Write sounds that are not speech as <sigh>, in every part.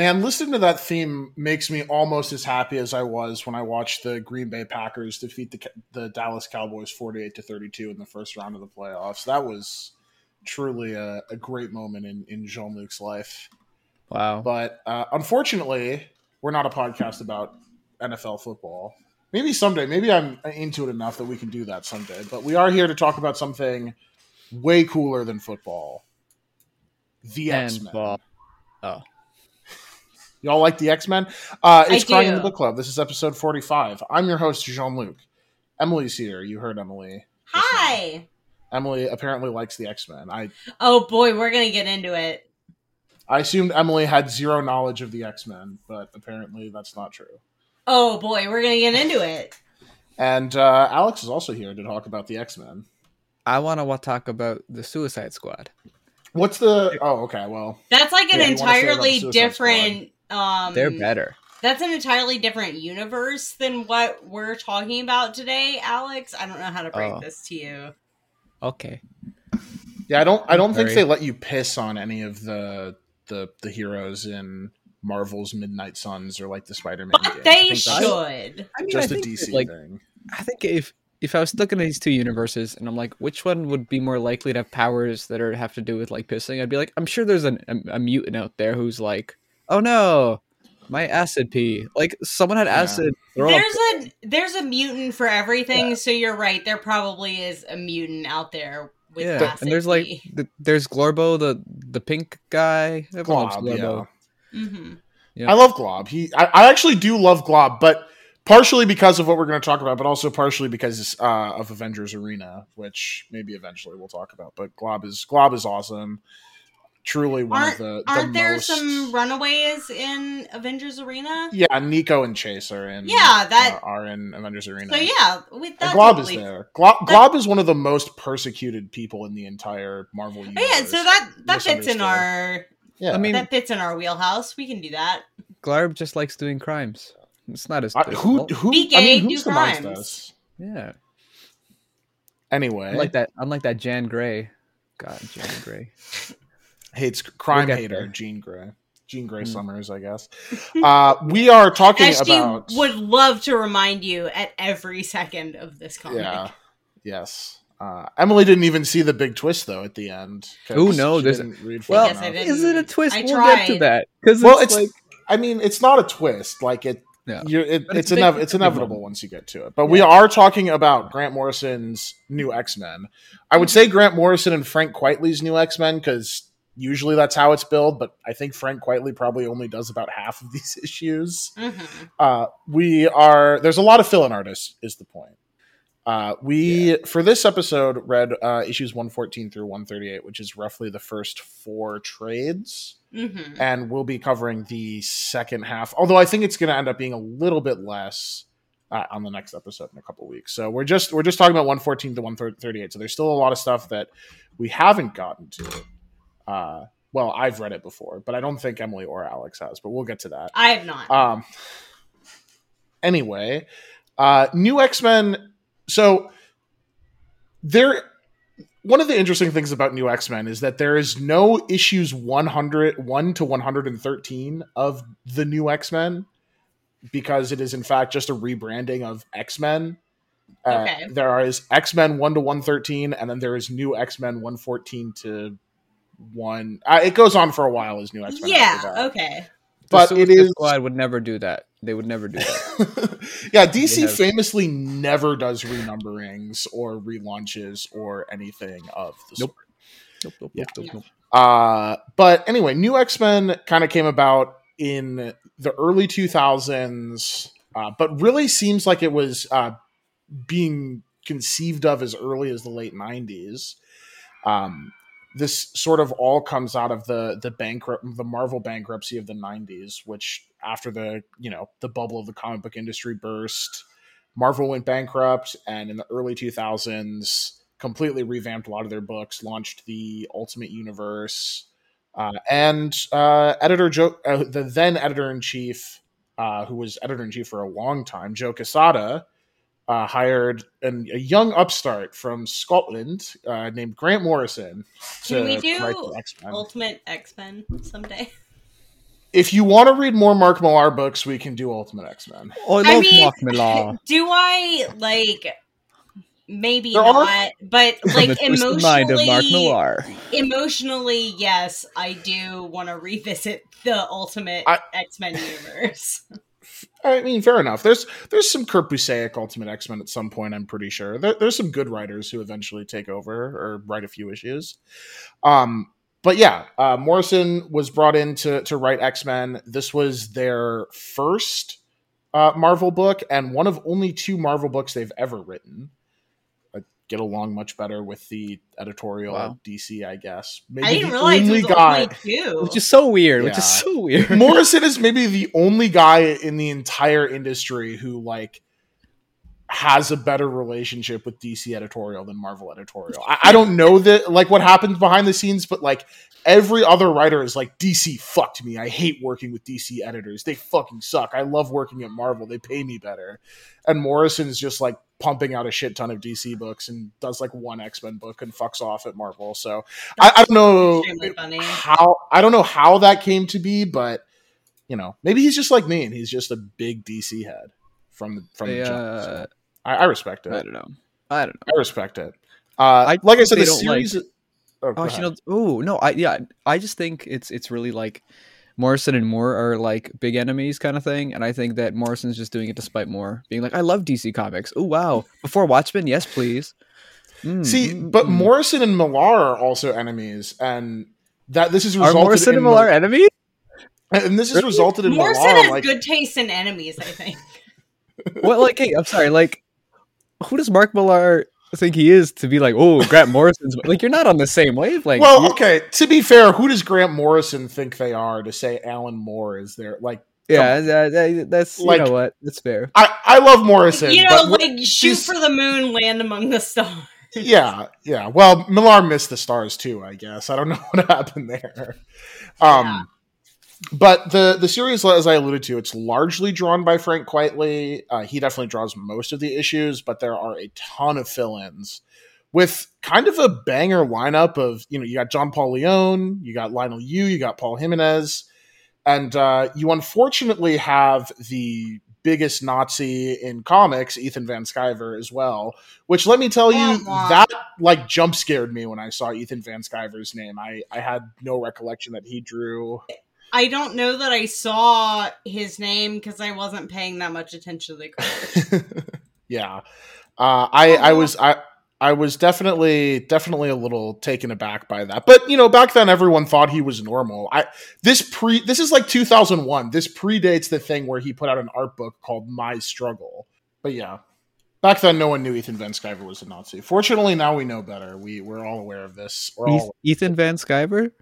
Man, listening to that theme makes me almost as happy as I was when I watched the Green Bay Packers defeat the the Dallas Cowboys forty eight to thirty two in the first round of the playoffs. That was truly a, a great moment in in Jean Luc's life. Wow. But uh, unfortunately, we're not a podcast about NFL football. Maybe someday. Maybe I'm into it enough that we can do that someday. But we are here to talk about something way cooler than football. The X Men. Oh. Y'all like the X Men? Uh, it's I Crying in the Book Club. This is episode 45. I'm your host, Jean Luc. Emily's here. You heard Emily. Hi. Emily apparently likes the X Men. I, Oh boy, we're gonna get into it. I assumed Emily had zero knowledge of the X Men, but apparently that's not true. Oh boy, we're gonna get into it. And uh, Alex is also here to talk about the X Men. I want to talk about the Suicide Squad. What's the. Oh, okay. Well, That's like an Yeah, you wanna say about entirely the Suicide different. Um, They're better. That's an entirely different universe than what we're talking about today, Alex. I don't know how to break Oh. this to you. Okay. yeah, I don't. I don't think they let you piss on any of the the the heroes in Marvel's Midnight Suns or like the Spider Man. But they that's should. I mean, Just I a think DC that, like thing. I think if if I was looking at these two universes and I'm like, which one would be more likely to have powers that are have to do with like pissing? I'd be like, I'm sure there's an, a, a mutant out there who's like, oh no, my acid pee. Like someone had Yeah. acid. Throw up. There's a there's a mutant for everything, so you're right. There probably is a mutant out there with acid. yeah, acid and there's like the, there's Glorbo, the the pink guy. Everyone loves Glob, yeah. Glorbo. Mhm. Yeah. I love Glob. He, I, I actually do love Glob, but partially because of what we're going to talk about, but also partially because uh, of Avengers Arena, which maybe eventually we'll talk about. But Glob is Glob is awesome. Truly one Aren't, of the, the aren't there most- some runaways in Avengers Arena? Yeah, Nico and Chase are in. Yeah, that- uh, are in Avengers Arena. So yeah, with And that Glob totally- is there. Glob, Glob is one of the most persecuted people in the entire Marvel universe. Oh, yeah, so that that fits in our Yeah, I mean, that fits in our wheelhouse. We can do that. Glob just likes doing crimes. It's not his. I- his who who? Be I mean, who's amongst crimes. us? Yeah. Anyway, Unlike that, unlike that Jean Grey. God, Jean Grey. <laughs> hates crime We'll hater there. Jean Grey. Jean Grey Mm. Summers, I guess. <laughs> Uh, we are talking As about would love to remind you at every second of this comic. yeah, yes. Uh, Emily didn't even see the big twist though at the end. Ooh, no, she didn't read Well, far Yes, I enough. is it a twist? I we'll get to that because Well, it's, it's- like I mean, it's not a twist. Like it, Yeah. you're, it it's it's inev- for it's everyone. inevitable once you get to it. But we are talking about Grant Morrison's new X Men. I would say Grant Morrison and Frank Quitely's new X Men because usually that's how it's billed. But I think Frank Quitely probably only does about half of <laughs> these issues. Mhm. Uh, we are there's a lot of fill-in artists is the point. Uh, we for this episode read uh, issues 114 through 138, which is roughly the first four trades Mhm. and we'll be covering the second half. Although I think it's going to end up being a little bit less uh, on the next episode in a couple weeks. So we're just we're just talking about 114 to 138. So there's still a lot of stuff that we haven't gotten to. Uh, well, I've read it before, but I don't think Emily or Alex has. But we'll get to that. I have not. Um. Anyway, uh, new X Men. So there, one of the interesting things about new X Men is that there is no issues 100, 1 to one hundred and thirteen of the new X Men because it is in fact just a rebranding of X Men. Uh, Okay. There is X Men one to one thirteen, and then there is new X Men one fourteen to one. Uh, it goes on for a while as new X Men. yeah. Okay. but the it Suicide Squad would never do that. They would never do that. <laughs> yeah, DC They have- famously never does renumberings or relaunches or anything of the Nope. sort. nope, nope, Yeah. nope, nope, nope. Uh, but anyway, New X Men kind of came about in the early 2000s, uh, but really seems like it was uh, being conceived of as early as the late 90s. Um, this sort of all comes out of the the bankrupt the Marvel bankruptcy of the 90s, which after the you know the bubble of the comic book industry burst, Marvel went bankrupt, and in the early 2000s, completely revamped a lot of their books, launched the Ultimate Universe, uh, and uh, editor Joe, uh, the then editor in chief, uh, who was editor in chief for a long time, Joe Quesada, uh, hired an, a young upstart from Scotland uh, named Grant Morrison to Can we do the X-Men. Ultimate X Men someday. <laughs> if you want to read more Mark Millar books, we can do Ultimate X Men. Oh, I I love mean, Mark Millar. Do I like maybe There are- not, but <laughs> like the twisted mind of Mark emotionally, Millar. emotionally, yes, I do want to revisit the Ultimate X Men universe. <laughs> I mean, fair enough. There's there's some Busiek Ultimate X Men at some point. I'm pretty sure there, there's some good writers who eventually take over or write a few issues. Um, but yeah, uh, Morrison was brought in to to write X Men. This was their first uh, Marvel book and one of only two Marvel books they've ever written. I get along much better with the editorial Wow. at DC, I guess. Maybe I didn't the realize only it was guy. only two. Which is so weird. Which is so weird. Morrison is maybe the only guy in the entire industry who like has a better relationship with DC editorial than Marvel editorial. I, I don't know that like what happens behind the scenes, but like every other writer is like DC fucked me. I hate working with DC editors. They fucking suck. I love working at Marvel. They pay me better. And Morrison's just like pumping out a shit ton of DC books and does like one X Men book and fucks off at Marvel. So I, I don't know how I don't know how that came to be, but you know, maybe he's just like me and he's just a big DC head from the from the They, jump. uh, So I, I respect it. I I, don't know. I don't know. I respect it. Uh, I like I said, they the don't series. oh, Oh, go actually, ahead. no. Oh no, I yeah, I just think it's it's really like Morrison and Moore are like big enemies kind of thing, and I think that Morrison's just doing it despite spite Moore, being like, I love DC Comics. Oh wow, before Watchmen, yes please. Mm, See, mm, but mm. Morrison and Millar are also enemies, and that this has are resulted Morrison in and Millar enemies? and this has Really? resulted in Morrison Millar has like good taste in enemies, I think. Well, like, hey, I'm sorry, like, who does Mark Millar think he is to be like, oh, Grant <laughs> Morrison's like, you're not on the same wavelength. well, okay. To be fair, who does Grant Morrison think they are to say Alan Moore is there? Like, yeah, that- that- that's you Like- know what, that's fair. I I love Morrison. you know, but like shoot for the moon, land among the stars. yeah, yeah. Well, Millar missed the stars too. I guess I don't know <laughs> what happened there. Um, Yeah. But the the series, as I alluded to, it's largely drawn by Frank Quitely. Uh, he definitely draws most of the issues, but there are a ton of fill-ins with kind of a banger lineup of you know you got John Paul Leon, you got Leinil Yu, you got Paul Jimenez, and uh, you unfortunately have the biggest Nazi in comics, Ethan Van Sciver, as well. Which let me tell you, wah. that like jump scared me when I saw Ethan Van Sciver's name. I I had no recollection that he drew. I don't know that I saw his name because I wasn't paying that much attention to the <laughs> credits. yeah, uh, I I was I. I was definitely definitely a little taken aback by that. But you know, back then everyone thought he was normal. I this pre this is like 2001. This predates the thing where he put out an art book called My Struggle. But yeah. Back then no one knew Ethan Van Sciver was a Nazi. Fortunately now we know better. We we're all aware of this. We're all Ethan Van Sciver,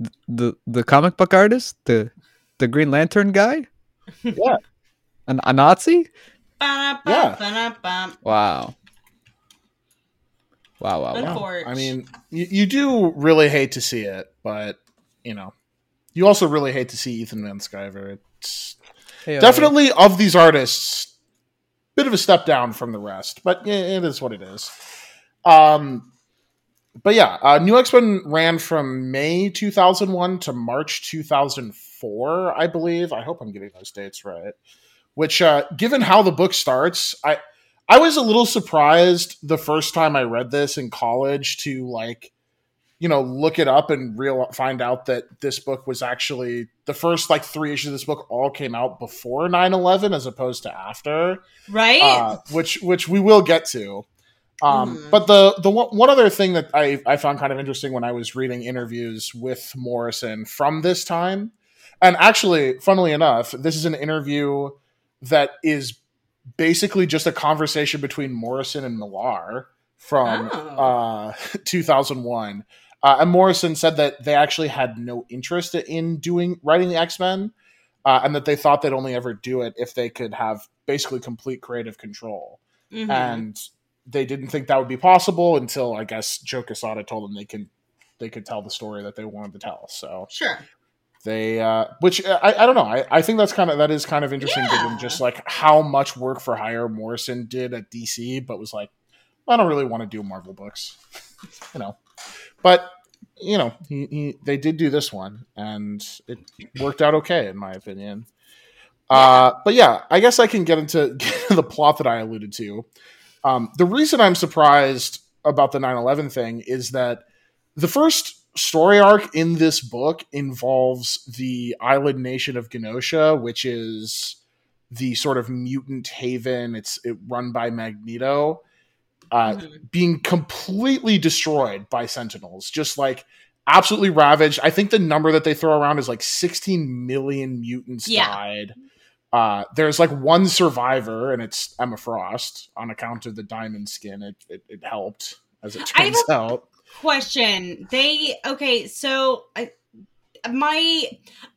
the the the comic book artist, the the Green Lantern guy, Yeah. An, a Nazi. Yeah. Wow. Wow, wow, wow. I mean, you, you do really hate to see it, but you know, you also really hate to see Ethan Van Sciver. It's Hey, definitely of these artists, bit of a step down from the rest, but it is what it is. Um, but yeah, uh, New X Men ran from May 2001 to March 2004, I believe. I hope I'm getting those dates right. Which, uh, given how the book starts, I I was a little surprised the first time I read this in college to like, you know, look it up and real find out that this book was actually the first like three issues of this book all came out before 9-11 as opposed to after right? uh, which which we will get to. Um, Mhm. But the the one, one other thing that I, I found kind of interesting when I was reading interviews with Morrison from this time, and actually, funnily enough, this is an interview that is basically just a conversation between Morrison and Millar from Oh. uh, <laughs> 2001. Uh, and Morrison said that they actually had no interest in doing writing the X Men, uh, and that they thought they'd only ever do it if they could have basically complete creative control. Mhm. And they didn't think that would be possible until I guess Joe Quesada told them they can they could tell the story that they wanted to tell. So sure. they, uh, which I, I don't know, I, I think that's kind of that is kind of interesting Yeah. given just like how much work for hire Morrison did at DC, but was like, I don't really want to do Marvel books, <laughs> you know. But you know, he, he they did do this one, and it worked out okay in my opinion. Uh, but yeah, I guess I can get into <laughs> the plot that I alluded to. Um, the reason I'm surprised about the 9/11 thing is that the first story arc in this book involves the island nation of Genosha, which is the sort of mutant haven. It's it, run by Magneto, uh, Mhm. being completely destroyed by Sentinels, just like absolutely ravaged. I think the number that they throw around is like 16 million mutants Yeah. died. Uh, there's like one survivor, and it's Emma Frost on account of the diamond skin. It it, it helped, as it turns out. question they okay so i my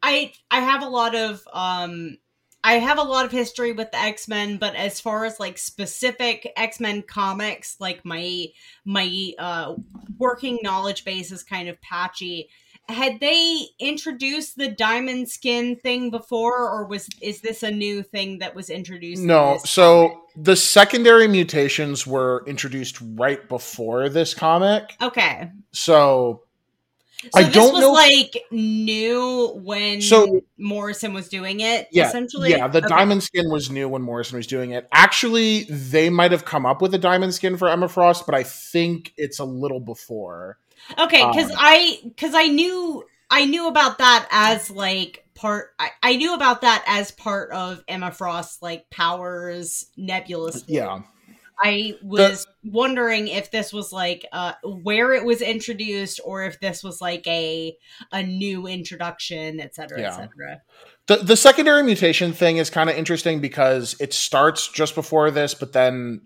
i i have a lot of um i have a lot of history with the x-men but as far as like specific x-men comics like my my uh working knowledge base is kind of patchy had they introduced the diamond skin thing before or was is this a new thing that was introduced No, so comic? the secondary mutations were introduced right before this comic. okay So So I this don't was know- like new when So- Morrison was doing it. Yeah, essentially. yeah, the Okay. diamond skin was new when Morrison was doing it. Actually, they might have come up with a diamond skin for Emma Frost, but I think it's a little before. Okay, because um, I because I knew I knew about that as like part. I, I knew about that as part of Emma Frost's like powers nebulous. Yeah. I was wondering if this was like uh where it was introduced or if this was like a a new introduction, et cetera, et Yeah. cetera. The the secondary mutation thing is kind of interesting because it starts just before this, but then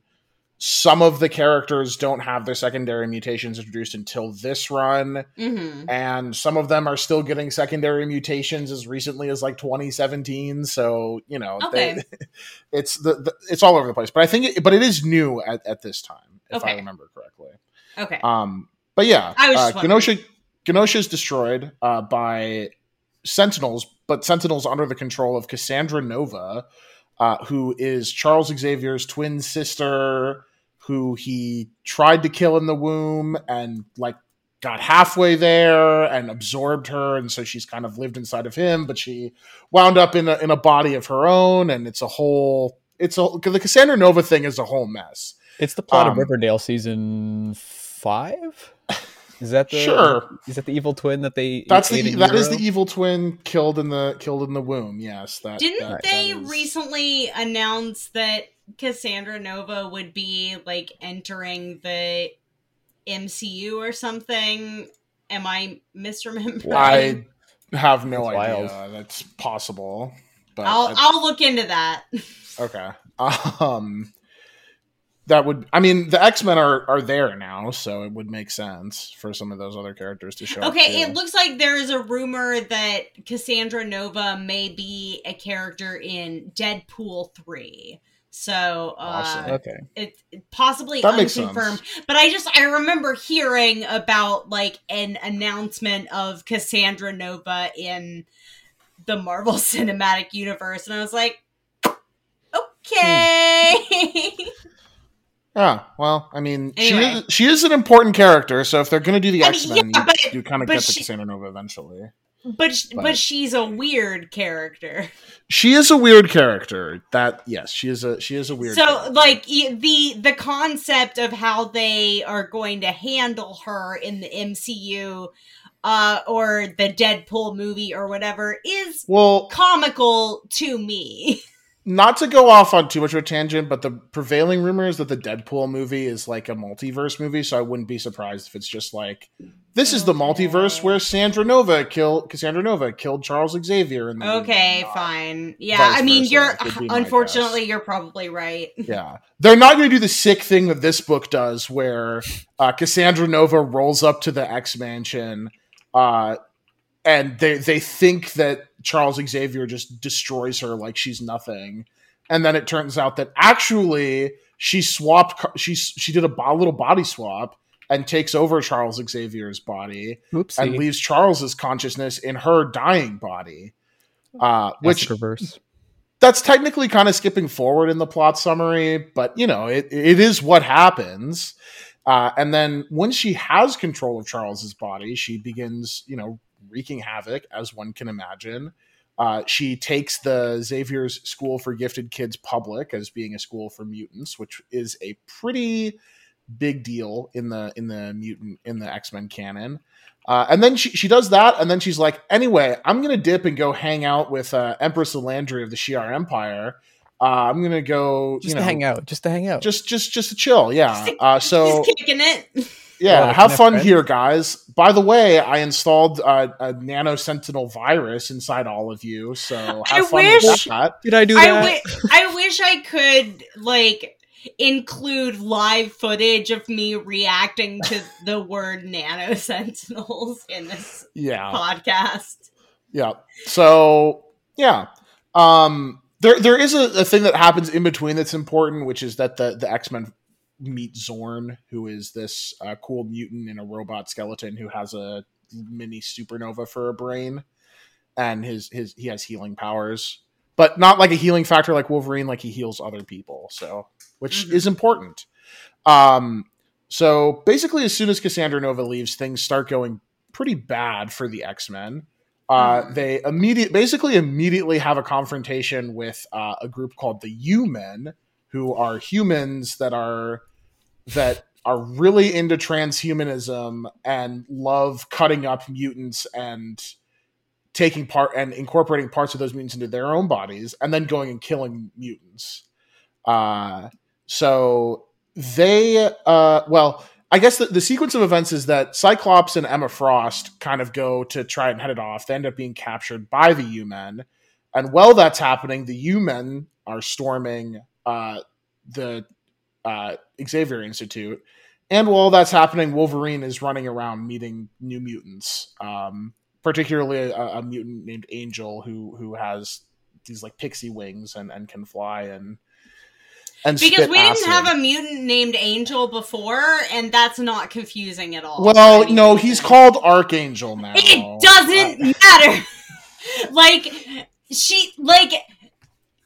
some of the characters don't have their secondary mutations introduced until this run. Mm-hmm. and some of them are still getting secondary mutations as recently as like 2017 so you know they- <laughs> it's the, the it's all over the place but i think it, but it is new at, at this time if i remember correctly Okay. um but yeah I was uh, genosha genosha is destroyed uh by sentinels but sentinels under the control of cassandra nova uh, who is charles xavier's twin sister who he tried to kill in the womb and like got halfway there and absorbed her and so she's kind of lived inside of him but she wound up in a, in a body of her own and it's a whole it's a the cassandra nova thing is a whole mess It's the plot of Um, Riverdale season five. Is that the Sure. Is that the evil twin that they? that's ate the in that is the evil twin killed in the killed in the womb yes that Didn't that- they that is- recently announce that Cassandra Nova would be like entering the MCU or something? Am I misremembering? i <laughs> have no That's idea wild. that's possible but I'll I- I'll look into that. <laughs> Okay. Um that would I mean the X-Men are are there now, so it would make sense for some of those other characters to show up. Okay, it looks like there is a rumor that Cassandra Nova may be a character in Deadpool 3. So, uh, Awesome. Okay. it it possibly That unconfirmed but i just i remember hearing about like an announcement of cassandra nova in the marvel <laughs> cinematic universe and i was like okay Yeah, well, I mean, she is, she is an important character, so if they're going to do the X-Men, yeah, you, you kind of get the she- Cassandra Nova eventually. But but, But- she's a weird character She is a weird character. That yes, she is a she is a weird so character. like the the concept of how they are going to handle her in the mcu uh or the deadpool movie or whatever is well, comical to me <laughs> not to go off on too much of a tangent, but the prevailing rumor is that the Deadpool movie is like a multiverse movie, so I wouldn't be surprised if it's just like this is the multiverse where Sandra Nova killed Cassandra Nova killed Charles Xavier and Okay, fine. Yeah, I mean, you're would be my unfortunately you're probably right. <laughs> Yeah. They're not going to do the sick thing that this book does where uh, Cassandra Nova rolls up to the X Mansion uh, and they, they think that Charles Xavier just destroys her like she's nothing. And then it turns out that actually she swapped, she, she did a little body swap and takes over Charles Xavier's body Oopsie. and leaves Charles's consciousness in her dying body. Uh, which Which reverse? that's technically kind of skipping forward in the plot summary, but you know, it, it is what happens. Uh, and then when she has control of Charles's body, she begins, you know, wreaking havoc, as one can imagine. Uh, she takes the Xavier's School for Gifted Kids public as being a school for mutants, which is a pretty big deal in the in the mutant in the X Men canon. Uh, and then she, she does that, and then she's like, anyway, I'm gonna dip and go hang out with uh, Empress Lilandra of the Shi'ar Empire. Uh, I'm gonna go, Just you to know, hang out. Just to hang out. just just just to chill, yeah. Uh, so Just kicking it. <laughs> yeah, have fun friends. here, guys. By the way, I installed uh, a nano sentinel virus inside all of you, so have I fun with wish- that. Did I do that? wi- I wish I could like include live footage of me reacting to the word nano sentinels in this Yeah, podcast. yeah. So yeah, um, there there is a, a thing that happens in between that's important, which is that the the X Men meet Xorn, who is this uh, cool mutant in a robot skeleton who has a mini supernova for a brain, and his his he has healing powers, but not like a healing factor like Wolverine. Like he heals other people, so which Mhm. is important. Um, so basically, as soon as Cassandra Nova leaves, things start going pretty bad for the X Men. Uh, Mhm. They immediate, basically immediately have a confrontation with uh, a group called the U Men, who are humans that are that are really into transhumanism and love cutting up mutants and taking part and incorporating parts of those mutants into their own bodies and then going and killing mutants. Uh, so they, uh, well, I guess the, the sequence of events is that Cyclops and Emma Frost kind of go to try and head it off. They end up being captured by the U Men. And while that's happening, the U Men are storming uh, the uh, Xavier Institute. And while that's happening, Wolverine is running around meeting new mutants, um, particularly a, a mutant named Angel who who has these like pixie wings and, and can fly and and Because we didn't acid. have a mutant named Angel before, and that's not confusing at all. Well, no, he's called Archangel now. It doesn't matter. <laughs> like she, like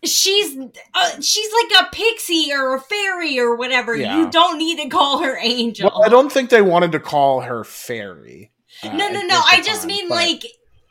she's, uh, she's like a pixie or a fairy or whatever. Yeah. You don't need to call her Angel. Well, I don't think they wanted to call her Fairy. uh, no, no, no. I just time, mean but- like.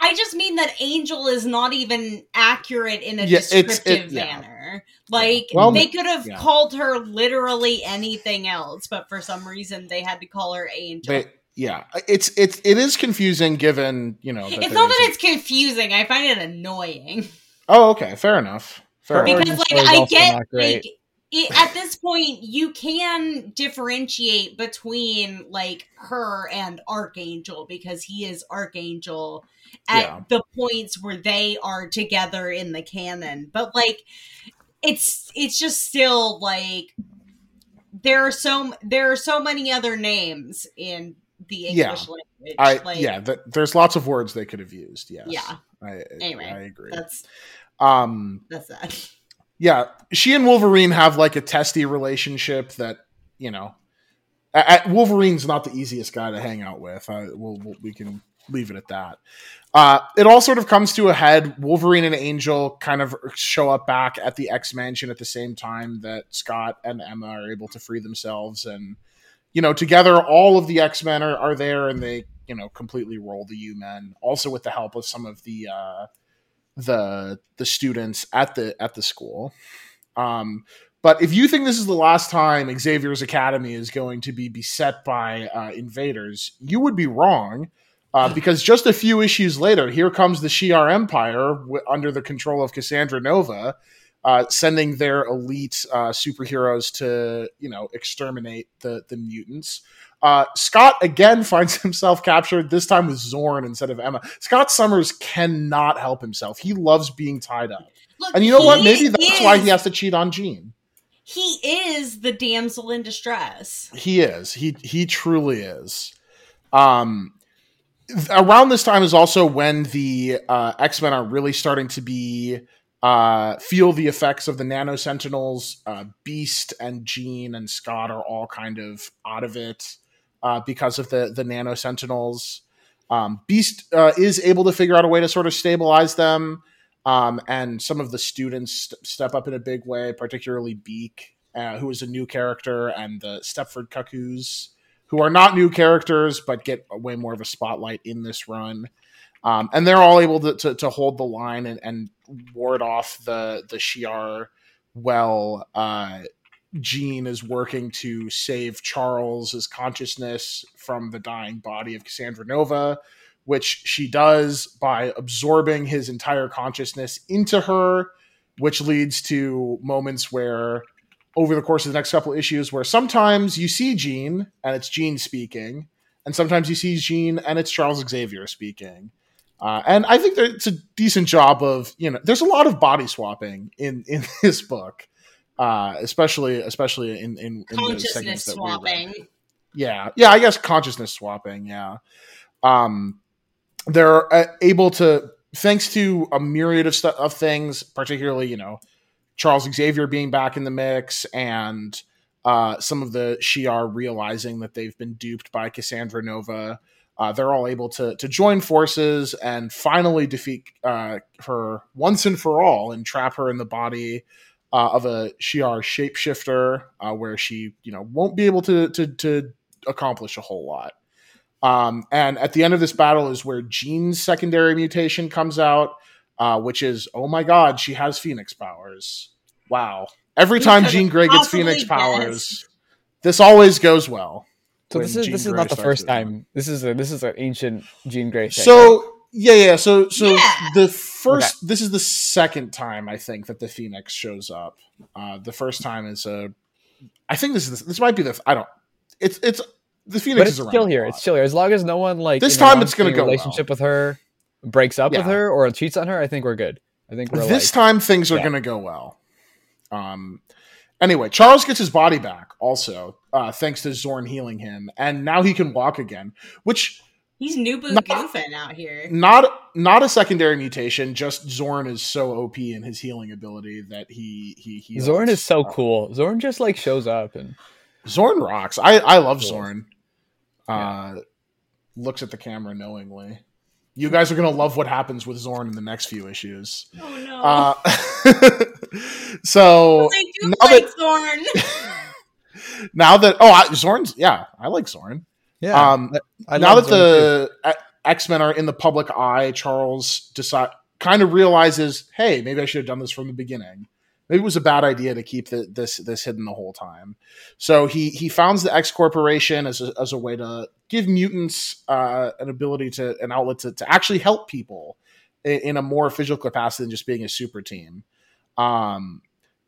I just mean that Angel is not even accurate in a Yeah, it's- it- descriptive yeah. manner. Like Well, they could have yeah. called her literally anything else, but for some reason they had to call her Angel. they, yeah, it's it's it is confusing given you know. That it's not that a- it's confusing. I find it annoying Oh, okay, fair enough. Fair Her enough. origin because, like, I get like it, at this point you can differentiate between like her and Archangel because he is Archangel at Yeah. the points where they are together in the canon. But like, it's it's just still like there are so there are so many other names in the Yeah. English language. I like, yeah, th- there's lots of words they could have used. Yes. Yeah. I, Anyway, I agree. that's Um, that's that. yeah, she and Wolverine have like a testy relationship that you know. a- a- Wolverine's not the easiest guy to hang out with. I, we'll, we'll- we can leave it at that. Uh, it all sort of comes to a head. Wolverine and Angel kind of show up back at the X Mansion at the same time that Scott and Emma are able to free themselves, and you know, together all of the X Men are, are there, and they you know completely roll the U Men. Also with the help of some of the uh, the the students at the at the school. Um, but if you think this is the last time Xavier's Academy is going to be beset by uh, invaders, you would be wrong. Uh, <laughs> because just a few issues later, here comes the Shi'ar Empire w- under the control of Cassandra Nova, uh, sending their elite uh, superheroes to, you know, exterminate the the mutants. Uh, Scott again <laughs> finds himself captured, this time with Xorn instead of Emma. Scott Summers cannot help himself. He loves being tied up. Look, And you know what? Maybe that's why he has to cheat on Jean. He is the damsel in distress. He is. He he truly is. Um, around this time is also when the uh, X Men are really starting to be uh, feel the effects of the Nano Sentinels. Uh, Beast and Jean and Scott are all kind of out of it uh, because of the the Nano Sentinels. Um, Beast uh, is able to figure out a way to sort of stabilize them. Um, and some of the students st- step up in a big way, particularly Beak, uh, who is a new character, and the Stepford Cuckoos, who are not new characters but get way more of a spotlight in this run. Um, and they're all able to, to, to hold the line and, and, ward off the the Shi'ar well. Uh, Jean is working to save Charles's consciousness from the dying body of Cassandra Nova, which she does by absorbing his entire consciousness into her, which leads to moments where over the course of the next couple issues where sometimes you see Jean and it's Jean speaking, and sometimes you see Jean and it's Charles Xavier speaking. Uh, and I think that it's a decent job of you know. There's a lot of body swapping in in <laughs> this book, uh, especially especially in in, in consciousness swapping. Yeah, yeah. I guess consciousness swapping. Yeah, um, they're uh, able to thanks to a myriad of stuff of things, particularly you know Charles Xavier being back in the mix and uh, some of the Shi'ar realizing that they've been duped by Cassandra Nova uh, they're all able to to join forces and finally defeat uh, her once and for all and trap her in the body uh, of a Shi'ar shapeshifter, uh, where she you know won't be able to to, to accomplish a whole lot. Um, and at the end of this battle is where Jean's secondary mutation comes out, uh, which is oh my god, she has Phoenix powers. Wow! Every time Jean Grey gets Phoenix powers, this always goes well. So this is Jean this is Grey not the first time. This is a this is an ancient Jean Grey thing. So right? Yeah, yeah. So so yeah. the first okay. this is the second time I think that the Phoenix shows up. Uh, the first time is a. I think this is this might be the I don't. It's it's the Phoenix but it's is still here. It's still here. As long as no one like this time it's going to go relationship well. with her, breaks up yeah. with her, or cheats on her. I think we're good. I think we're this like, time things are yeah. going to go well. Um, Anyway, Charles gets his body back also, uh, thanks to Xorn healing him, and now he can walk again. Which he's new goofing out here. Not not a secondary mutation. Just Xorn is so OP in his healing ability that he he heals. Xorn is so cool. Xorn just like shows up and Xorn rocks. I I love cool. Xorn. Uh, yeah. looks at the camera knowingly. You guys are gonna love what happens with Xorn in the next few issues. Oh no! Uh, <laughs> so I do now like that, Xorn. <laughs> now that oh, I, Xorn's yeah, I like Xorn. Yeah. Um, I, I now that the X Men are in the public eye, Charles decide kind of realizes, hey, maybe I should have done this from the beginning maybe it was a bad idea to keep the, this this hidden the whole time. So he he founds the X Corporation as a, as a way to give mutants uh, an ability to an outlet to, to actually help people in, in, a more official capacity than just being a super team. Um,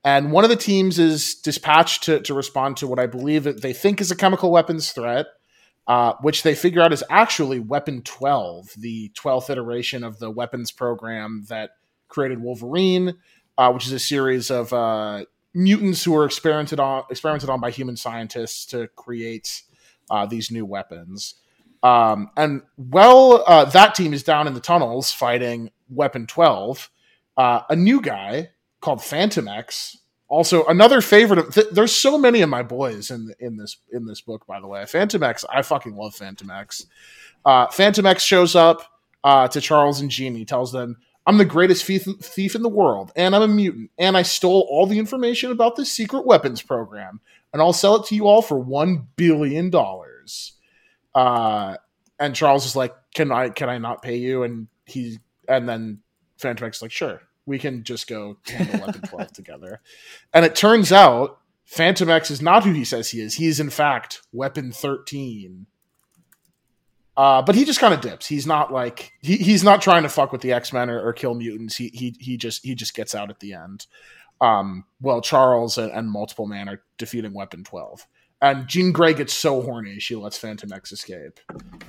and one of the teams is dispatched to, to respond to what I believe they think is a chemical weapons threat, uh, which they figure out is actually Weapon 12, the 12th iteration of the weapons program that created Wolverine uh, which is a series of uh, mutants who are experimented on experimented on by human scientists to create uh, these new weapons. Um, and well, uh, that team is down in the tunnels fighting Weapon Twelve. Uh, a new guy called Fantomex, also another favorite of. Th- there's so many of my boys in in this in this book. By the way, Fantomex i fucking love Fantomex Uh, X shows up uh, to Charles and Jean. He tells them, I'm the greatest thief in the world, and I'm a mutant, and I stole all the information about this secret weapons program, and I'll sell it to you all for one billion dollars. Uh, and Charles is like, "Can I? Can I not pay you?" And he, and then Fantomex is like, "Sure, we can just go handle Weapon <laughs> Twelve together." And it turns out Fantomex is not who he says he is. He is in fact Weapon Thirteen uh, but he just kind of dips. He's not like he, he's not trying to fuck with the X Men or, or, kill mutants. He he he just he just gets out at the end. Um, well, Charles and, and, multiple man are defeating Weapon Twelve, and Jean Grey gets so horny she lets Fantomex escape,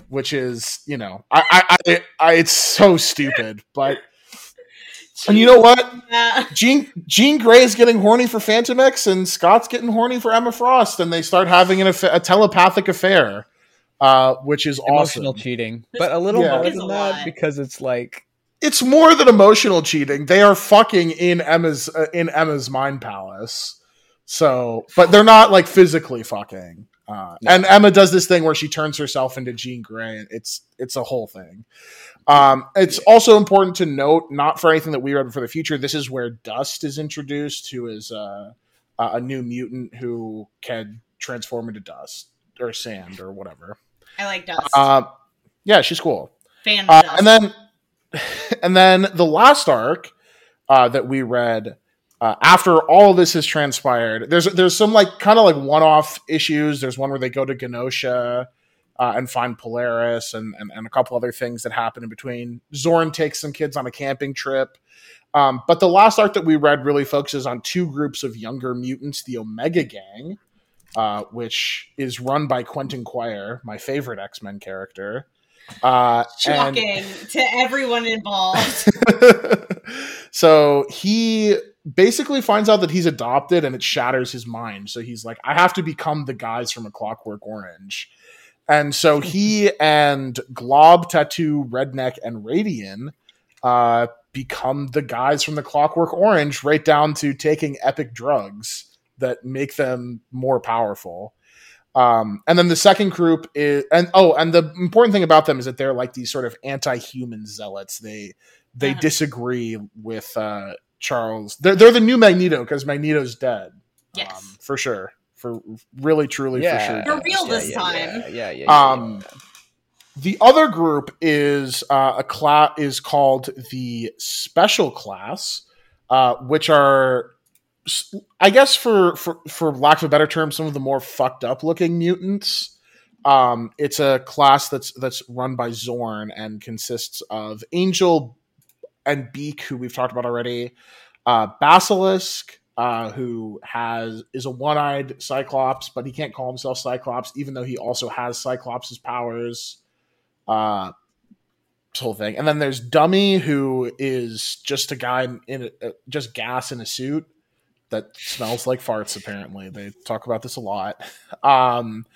which is you know I I, I, I it's so stupid, but. And you know what? Yeah. Jean Jean Grey is getting horny for Fantomex, and Scott's getting horny for Emma Frost, and they start having an, a telepathic affair uh, which is emotional awesome. cheating, but a little yeah. more than that because it's like it's more than emotional cheating. They are fucking in Emma's uh, in Emma's mind palace. So, but they're not like physically fucking. Uh, no. And Emma does this thing where she turns herself into Jean Grey. It's it's a whole thing. Um, it's also important to note, not for anything that we read for the future. This is where Dust is introduced, who is uh, a new mutant who can transform into dust or sand or whatever. I like Dust. Uh, yeah, she's cool. Fan Uh, Dust. and then, <laughs> and then the last arc uh, that we read uh, after all this has transpired, there's there's some like kind of like one off issues. There's one where they go to Genosha uh, and find Polaris, and, and and a couple other things that happen in between. Xorn takes some kids on a camping trip. Um, but the last arc that we read really focuses on two groups of younger mutants, the Omega Gang, uh, which is run by Quentin Quire, my favorite X Men character. Uh, and- Shocking to everyone involved. <laughs> so he basically finds out that he's adopted and it shatters his mind. So he's like, I have to become the guys from A Clockwork Orange. And so he and Glob, Tattoo, Redneck, and Radian uh, become the guys from The Clockwork Orange, right down to taking epic drugs that make them more powerful. Um, and then the second group is, and oh, and the important thing about them is that they're like these sort of anti-human zealots. They they Uh-huh. disagree with uh, Charles. They're they're the new Magneto because Magneto's dead. Yes. um, for sure. For really, truly, yeah, for sure. They're real this yeah, time. Yeah, yeah, yeah. yeah, Um, the other group is uh, a class is called the special class, uh, which are, I guess, for, for for lack of a better term, some of the more fucked up looking mutants. Um, it's a class that's that's run by Xorn and consists of Angel and Beak, who we've talked about already, uh, Basilisk, uh, who has is a one-eyed Cyclops, but he can't call himself Cyclops, even though he also has Cyclops' powers. Uh, this whole thing, and then there's Dummy, who is just a guy in a, uh, just gas in a suit that smells like farts. Apparently, they talk about this a lot. Um,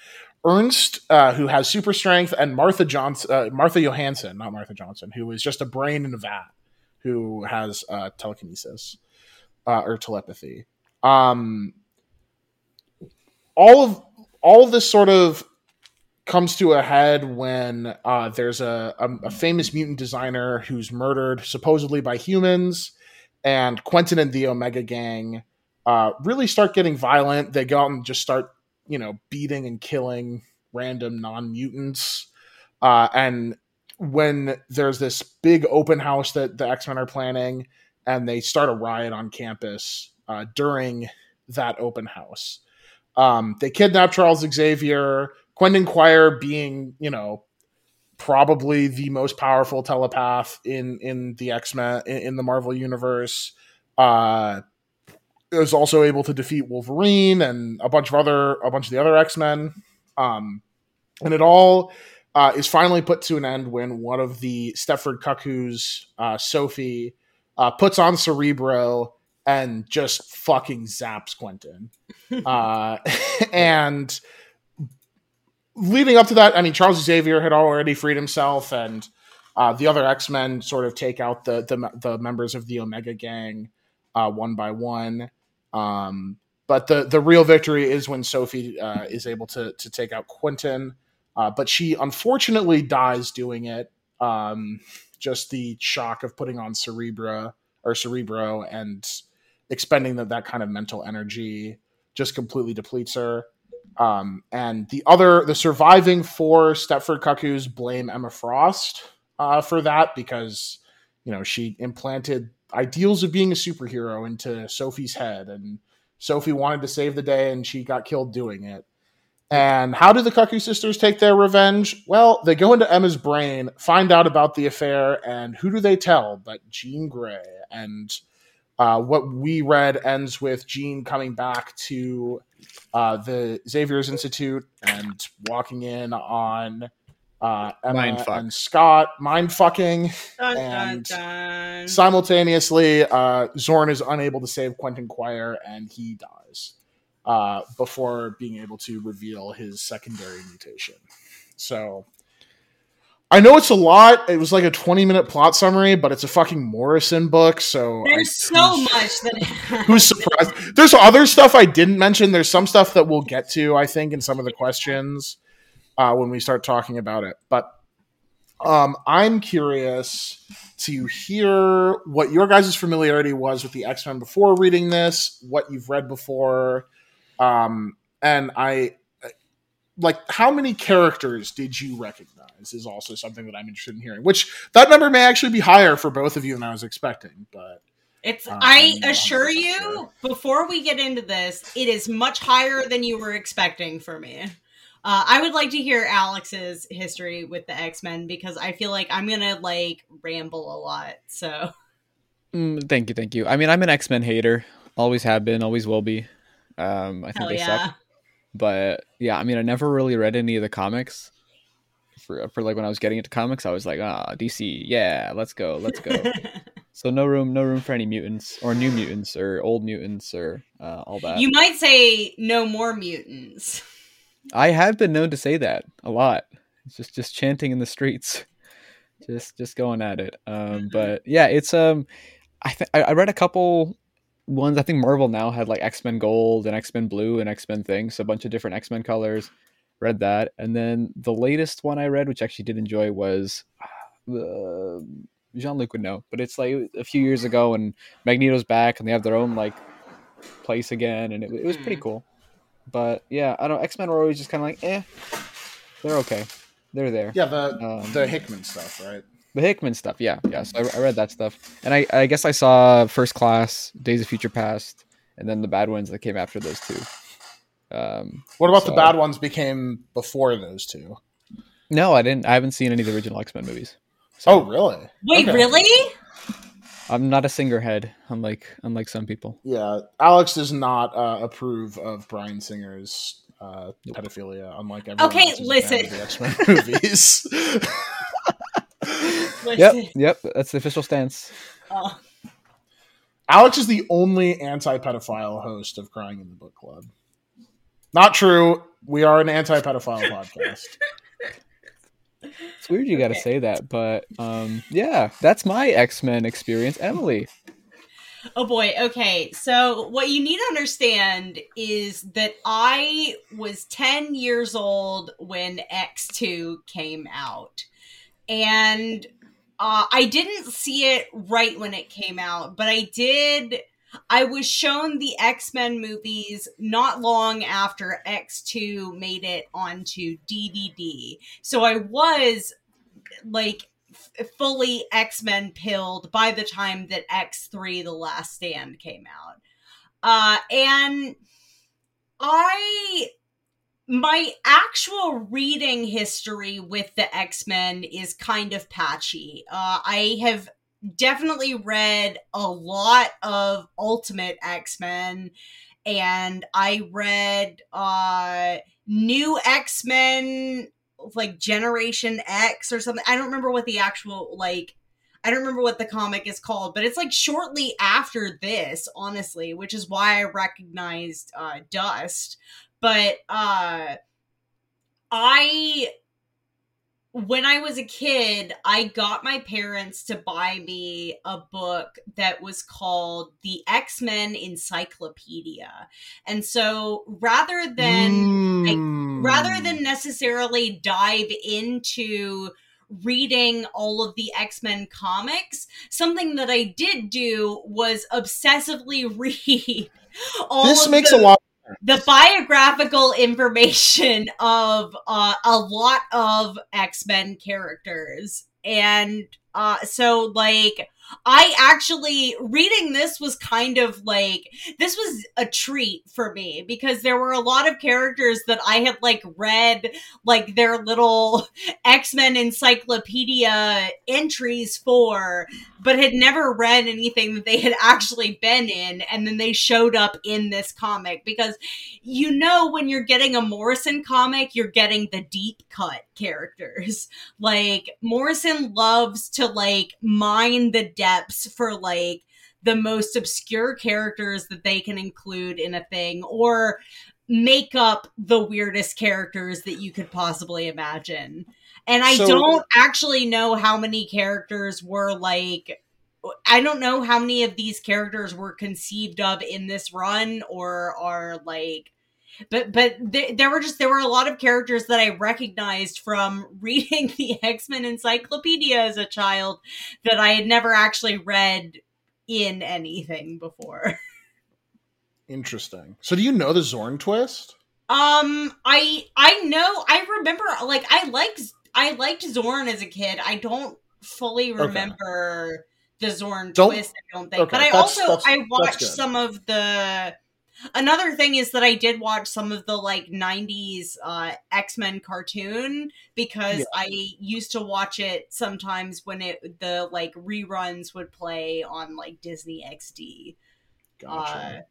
Ernst, uh, who has super strength, and Martha Johnson, uh, Martha Johansson, not Martha Johnson, who is just a brain in a vat, who has uh, telekinesis uh, or telepathy. Um, all of all of this sort of comes to a head when uh, there's a, a, a famous mutant designer who's murdered supposedly by humans, and Quentin and the Omega Gang uh, really start getting violent. They go out and just start, you know, beating and killing random non mutants. Uh, and when there's this big open house that the X Men are planning, and they start a riot on campus uh, during that open house. Um, they kidnap Charles Xavier. Quentin Quire, being you know probably the most powerful telepath in in the X Men in, in the Marvel universe, uh, is also able to defeat Wolverine and a bunch of other a bunch of the other X Men. Um, and it all uh, is finally put to an end when one of the Stepford Cuckoos, uh, Sophie, uh, puts on Cerebro and just fucking zaps Quentin. <laughs> uh, <laughs> and leading up to that, I mean, Charles Xavier had already freed himself, and uh, the other X Men sort of take out the, the the members of the Omega Gang uh, one by one. Um, but the the real victory is when Sophie uh, is able to to take out Quentin. Uh, but she unfortunately dies doing it. Um, just the shock of putting on Cerebra or Cerebro and expending that that kind of mental energy just completely depletes her. Um, and the other, the surviving four Stepford Cuckoos blame Emma Frost uh, for that because you know she implanted ideals of being a superhero into Sophie's head, and Sophie wanted to save the day, and she got killed doing it. And how do the Cuckoo sisters take their revenge? Well, they go into Emma's brain, find out about the affair, and who do they tell but Jean Grey? And uh, what we read ends with Jean coming back to uh, the Xavier's Institute and walking in on uh, Emma Mindfuck. and Scott, mind fucking. Dun, dun, And dun. Simultaneously, uh, Xorn is unable to save Quentin Quire and he dies uh, before being able to reveal his secondary mutation. So I know it's a lot. It was like a 20 minute plot summary, but it's a fucking Morrison book. So I- There's so much that Who's surprised? There's other stuff I didn't mention. There's some stuff that we'll get to, I think, in some of the questions uh, when we start talking about it. But um, I'm curious to hear what your guys' familiarity was with the X Men before reading this, what you've read before, um, and I like how many characters did you recognize is also something that I'm interested in hearing. Which that number may actually be higher for both of you than I was expecting, but It's Uh, I assure you, sure. before we get into this, it is much higher than you were expecting for me. Uh, I would like to hear Alex's history with the X Men because I feel like I'm gonna like ramble a lot. So Mm, thank you, thank you. I mean, I'm an X Men hater. Always have been, always will be. Um, I think hell they yeah, suck. But yeah, I mean, I never really read any of the comics. For, for like when I was getting into comics, I was like, ah, DC, yeah, let's go, let's go. <laughs> so no room, no room for any mutants or new mutants or old mutants or uh, all that. you might say no more mutants. I have been known to say that a lot. It's just just chanting in the streets, just just going at it. Um, Mhm. but yeah, it's um, I th- I read a couple ones. I think Marvel now had like X Men Gold and X Men Blue and X Men things, so a bunch of different X Men colors. Read that, and then the latest one I read, which I actually did enjoy, was uh, Jean Luc would know, but it's like a few years ago, and Magneto's back, and they have their own like place again, and it, it was pretty Mhm. cool. But yeah, I don't. X Men were always just kind of like, eh, they're okay, they're there. yeah, the Um, the Hickman stuff, right? The Hickman stuff, yeah, yeah. So I, I read that stuff, and I, I guess I saw First Class, Days of Future Past, and then the bad ones that came after those two. Um, What about the bad ones became before those two? no, I didn't. I haven't seen any of the original X Men movies. Oh, really? Wait, Okay. really? I'm not a singer head, unlike unlike some people. Yeah, Alex does not uh, approve of Bryan Singer's uh, pedophilia, unlike everyone Okay, else who's a fan listen. the X Men <laughs> movies. <laughs> Yep, Listen, yep. That's the official stance. uh, Alex is the only anti-pedophile host of Crying in the Book Club. Not true. We are an anti-pedophile <laughs> podcast. It's weird you got to Okay. say that, but um, yeah, that's my X Men experience. Emily, Oh boy. Okay. So what you need to understand is that I was 10 years old when X2 came out. And uh, I didn't see it right when it came out, but I did. I was shown the X Men movies not long after X2 made it onto DVD. So I was like f- fully X Men pilled by the time that X3 The Last Stand came out. Uh, and I. My actual reading history with the X Men is kind of patchy. Uh, I have definitely read a lot of Ultimate X Men, and I read uh, New X Men like Generation X or something. I don't remember what the actual like I don't remember what the comic is called, but it's like shortly after this, honestly, which is why I recognized uh Dust. But uh I when I was a kid, I got my parents to buy me a book that was called The X-Men Encyclopedia. And so rather than Mm. rather than necessarily dive into reading all of the X-Men comics, something that I did do was obsessively <laughs> read all this makes the, a lot. The biographical information of uh, a lot of X-Men characters. And uh, so like I actually reading this was kind of like this was a treat for me because there were a lot of characters that I had like read like their little <laughs> X-Men encyclopedia entries for but had never read anything that they had actually been in and then they showed up in this comic because you know when you're getting a Morrison comic you're getting the deep cut characters. <laughs> Like Morrison loves to like mine the depths for like the most obscure characters that they can include in a thing or make up the weirdest characters that you could possibly imagine. And I So- don't actually know how many characters were like I don't know how many of these characters were conceived of in this run or are like but but there, there were just there were a lot of characters that I recognized from <laughs> reading the X-Men encyclopedia as a child that I had never actually read in anything before. <laughs> Interesting. So, do you know the Xorn twist? Um, I I know I remember like I liked I liked Xorn as a kid. I don't fully remember the Xorn Don't- twist. I don't think, okay, but I that's- also that's- I watched some of the. Another thing is that I did watch some of the like '90s uh, X Men cartoon because Yeah. I used to watch it sometimes when it the like reruns would play on like Disney XD. Gotcha. Uh,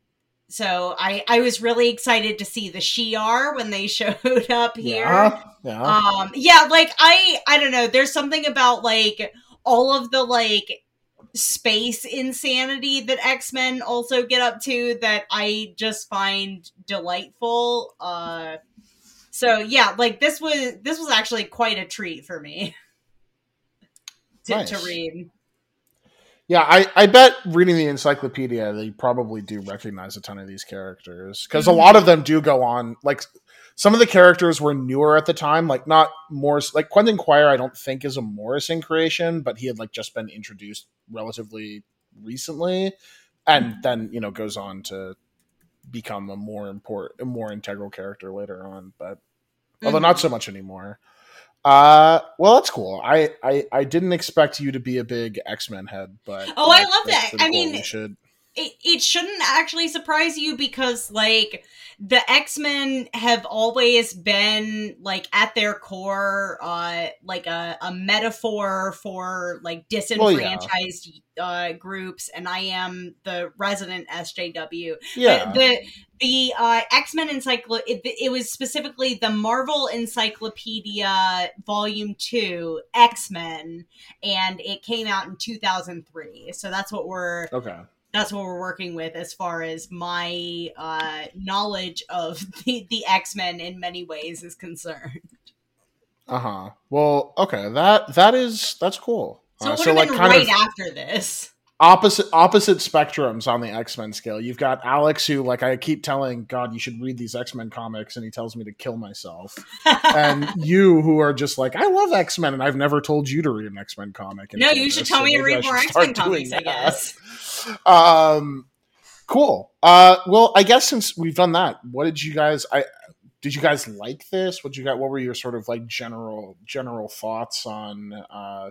so I I was really excited to see the Shi'ar when they <laughs> showed up here. yeah. Yeah. Um yeah, like I I don't know, there's something about like all of the like space insanity that X-Men also get up to that I just find delightful. Uh so yeah, like this was this was actually quite a treat for me <laughs> to, to read. Yeah, I, I bet reading the encyclopedia, they probably do recognize a ton of these characters because a lot of them do go on. Like some of the characters were newer at the time, like not Morris. Like Quentin Quire, I don't think is a Morrison creation, but he had like just been introduced relatively recently, and then you know goes on to become a more important, a more integral character later on. But although Mhm. not so much anymore. Uh, well, that's cool. I, I I didn't expect you to be a big X Men head, but Oh, I love that. I cool. mean, we should. It, it shouldn't actually surprise you because like the x-men have always been like at their core uh like a, a metaphor for like disenfranchised uh groups and i am the resident sjw Yeah, the the uh, X-Men encyclo it, it was specifically the Marvel Encyclopedia Volume 2 X-Men and it came out in 2003. So that's what we're okay. That's what we're working with as far as my uh, knowledge of <laughs> the, the X-Men in many ways is concerned. Uh huh. Well, okay. That that is that's cool. So Uh, it would have like been kind right of after this. Opposite opposite spectrums on the X Men scale. You've got Alex, who like I keep telling God you should read these X Men comics, and he tells me to kill myself. <laughs> and you, who are just like I love X Men, and I've never told you to read an X Men comic. no, you should this, tell so me to read more X-Men comics, I that. guess. <laughs> um cool uh well i guess since we've done that what did you guys i did you guys like this what you got what were your sort of like general general thoughts on uh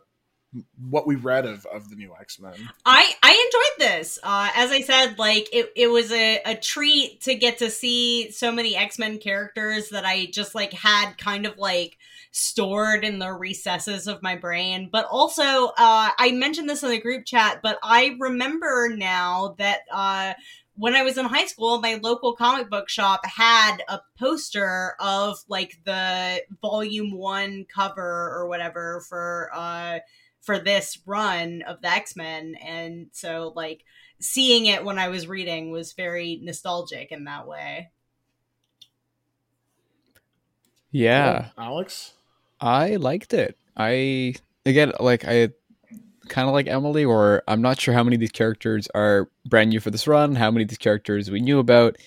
what we read of of the new x-men I I enjoyed this. Uh, as I said, like it, it was a, a treat to get to see so many X Men characters that I just like had kind of like stored in the recesses of my brain. But also, uh, I mentioned this in the group chat, but I remember now that uh, when I was in high school, my local comic book shop had a poster of like the volume one cover or whatever for uh for this run of the X-Men and so like seeing it when I was reading was very nostalgic in that way. Yeah, Cool. alex I liked it. I again like I kind of like Emily, or I'm not sure how many of these characters are brand new for this run, how many of these characters we knew about,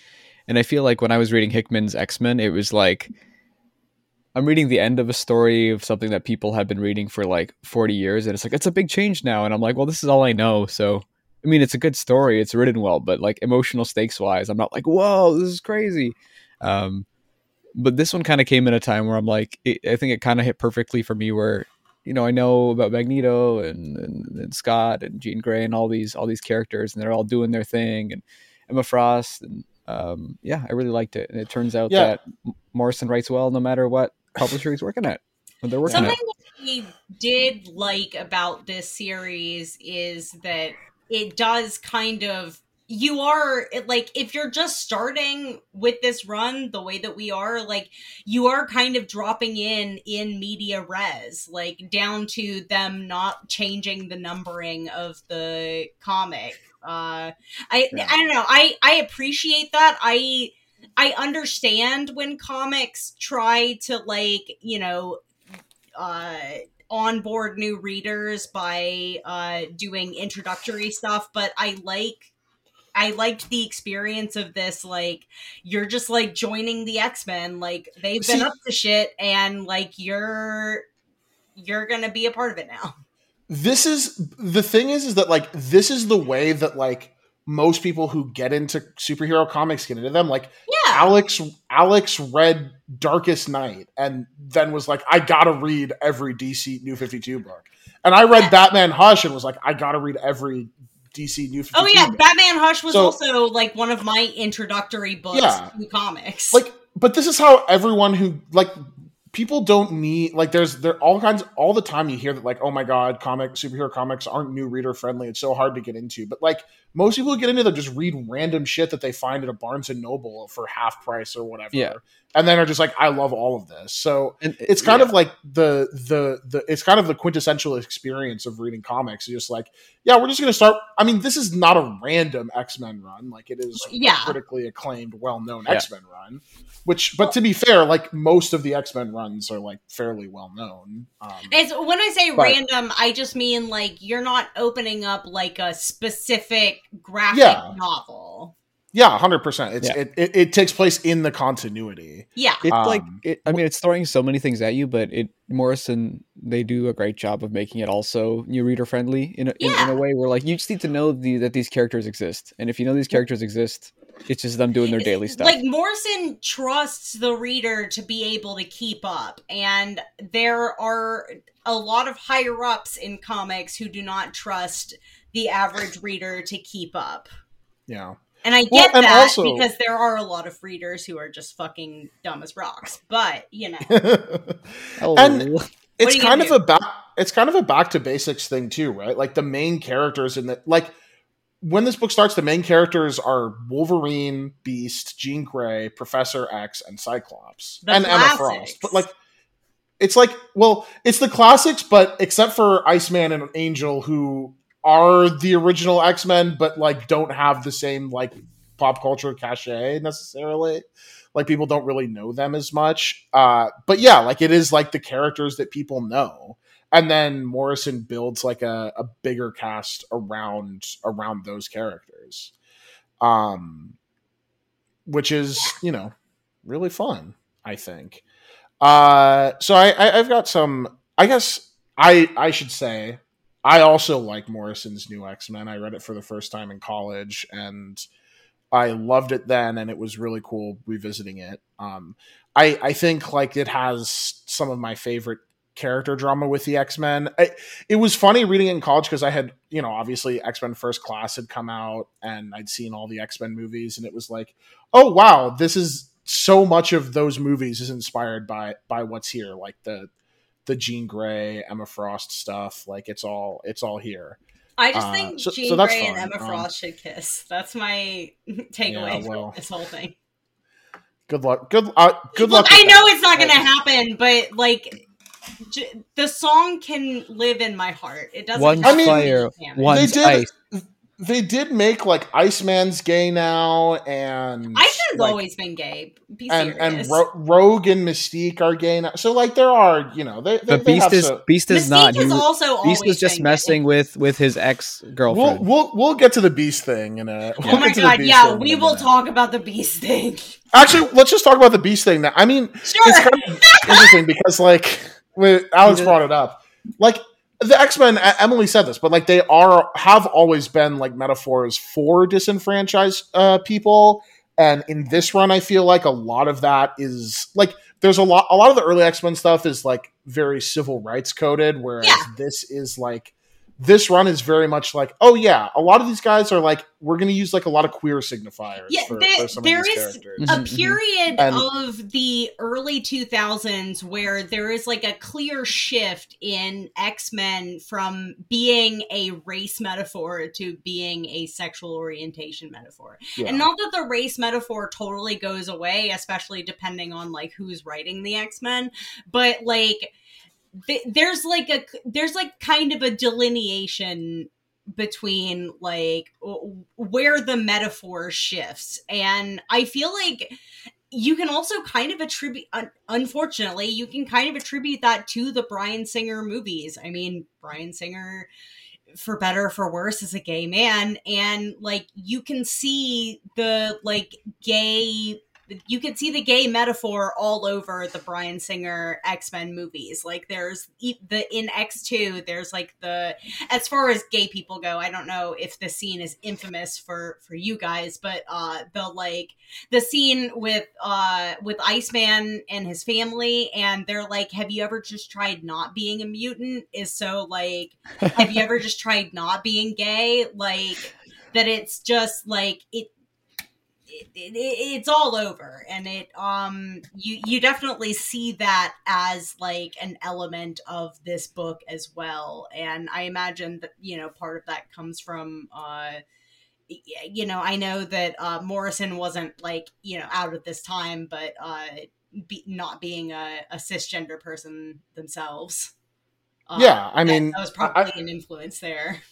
and I feel like when I was reading Hickman's X Men, it was like I'm reading the end of a story of something that people have been reading for like 40 years, and it's like it's a big change now, and I'm like, well, this is all I know, so. I mean, it's a good story. It's written well, but like emotional stakes wise, I'm not like, whoa, this is crazy. Um, but this one kind of came in a time where I'm like, it, I think it kind of hit perfectly for me. Where you know I know about Magneto and, and, and Scott and Jean Grey and all these all these characters, and they're all doing their thing, and Emma Frost, and um, yeah, I really liked it. And it turns out Yeah. that Morrison writes well, no matter what publisher he's working at. They're working Something at. that we did like about this series is that it does kind of you are like if you're just starting with this run the way that we are like you are kind of dropping in in media res like down to them not changing the numbering of the comic uh i Yeah. i don't know i i appreciate that i i understand when comics try to like you know uh onboard new readers by uh doing introductory stuff but i like i liked the experience of this like you're just like joining the x-men like they've been See- up to shit and like you're you're gonna be a part of it now. This is the thing is is that like this is the way that like most people who get into superhero comics get into them. Like Yeah. Alex Alex read Darkest Night and then was like, I gotta read every DC New 52 book. And I read Yeah. Batman Hush and was like, I gotta read every DC New 52 Oh yeah, book. Batman Hush was So- also like one of my introductory books Yeah. to comics. like but this is how everyone who like people don't need like there's there all kinds all the time you hear that like oh my god comic superhero comics aren't new reader friendly. It's so hard to get into. But like most people who get into them just read random shit that they find at a barnes and noble for half price or whatever. Yeah. And then are just like i love all of this so And it's kind yeah. of like the the the it's kind of the quintessential experience of reading comics You're just like yeah we're just gonna start i mean this is not a random x-men run like it is Yeah. a critically acclaimed well-known Yeah. x-men run which but to be fair like most of the x-men runs are like fairly well known um, It's, when I say But- random, I just mean like you're not opening up like a specific graphic Yeah. novel. Yeah 100% it's Yeah. it, it, it takes place in the continuity. Yeah. it's like Um, it, i mean it's throwing so many things at you but it morrison they do a great job of making it also new reader friendly in a, in, in a way where like you just need to know the, that these characters exist. And if you know these characters exist it's just them doing their daily stuff. Like Morrison trusts the reader to be able to keep up, and there are a lot of higher ups in comics who do not trust the average reader to keep up. yeah And I Well, get and that also- because there are a lot of readers who are just fucking dumb as rocks. But you know, <laughs> oh, and- it's kind gonna of a back it's kind of a back to basics thing too right? Like the main characters in the like when this book starts the main characters are wolverine beast jean grey professor x and cyclops. The and emma frost. but like it's like well it's the classics but except for iceman and angel who are the original x-men but like don't have the same like pop culture cachet necessarily. Like people don't really know them as much. Uh but yeah like it is like the characters that people know. And then morrison builds like a, a bigger cast around around those characters. Um which is you know really fun i think. Uh so i, I i've got some i guess i i should say i also like morrison's new x-men i read it for the first time in college and I loved it then, and it was really cool revisiting it. Um, I I think like it has some of my favorite character drama with the X Men. It was funny reading it in college because I had you know obviously X Men First Class had come out, and I'd seen all the X Men movies, and it was like, oh wow, this is so much of those movies is inspired by by what's here, like the the Jean Grey, Emma Frost stuff. Like it's all it's all here. I just Uh, think so- Jean so that's Grey and fun. Emma Um, Frost should kiss. That's my <laughs> takeaway Yeah, well. from this whole thing. Good luck. Good uh, good Look, luck. I know that. it's not going to happen, but like j- the song can live in my heart. It doesn't. One's have to fire, be damaged. one's did- ice. They did make like Iceman's gay now, and Iceman's like, always been gay. Be and and Ro- Rogue and Mystique are gay now. So like there are you know they, they, But they Beast have is so- Beast is Mystique not. has He, also Beast is just been gay. messing with with his ex girlfriend. We'll girlfriend. we'll we'll get to the Beast thing in a. we'll Oh my get to the god! Yeah, we will talk about the beast thing. Actually, let's just talk about the Beast thing now. I mean, Sure. it's kind of interesting because like when Alex brought it up, like the X Men. Emily said this, but like they are have always been like metaphors for disenfranchised uh, people, and in this run, I feel like a lot of that is like there's a lot. A lot of the early X Men stuff is like very civil rights coded, whereas Yeah. this is like. This run is very much like, oh yeah, a lot of these guys are like, we're going to use like a lot of queer signifiers Yeah, for, there- for some there of these is- characters. a Mhm, mhm. period And- of the early 2000s where there is like a clear shift in X-Men from being a race metaphor to being a sexual orientation metaphor. Yeah. And not that the race metaphor totally goes away, especially depending on like who's writing the X-Men, but like th- there's like a there's like kind of a delineation between like where the metaphor shifts. And i feel like you can also kind of attribute unfortunately you can kind of attribute that to the bryan singer movies. I mean bryan singer for better or for worse is a gay man. And like you can see the like gay you can see the gay metaphor all over the Bryan Singer X Men movies. Like there's the in X two, there's like the as far as gay people go. I don't know if the scene is infamous for for you guys, but uh the like the scene with uh with Iceman and his family, and they're like, "Have you ever just tried not being a mutant?" Is so like, "Have you ever just tried not being gay?" Like that it's just like it it, it, it's all over. And it um you you definitely see that as like an element of this book as well. And i imagine that you know part of that comes from uh you know i know that uh morrison wasn't like you know out at this time but uh be, not being a, a cisgender person themselves. Uh, yeah i mean that was probably I, an influence there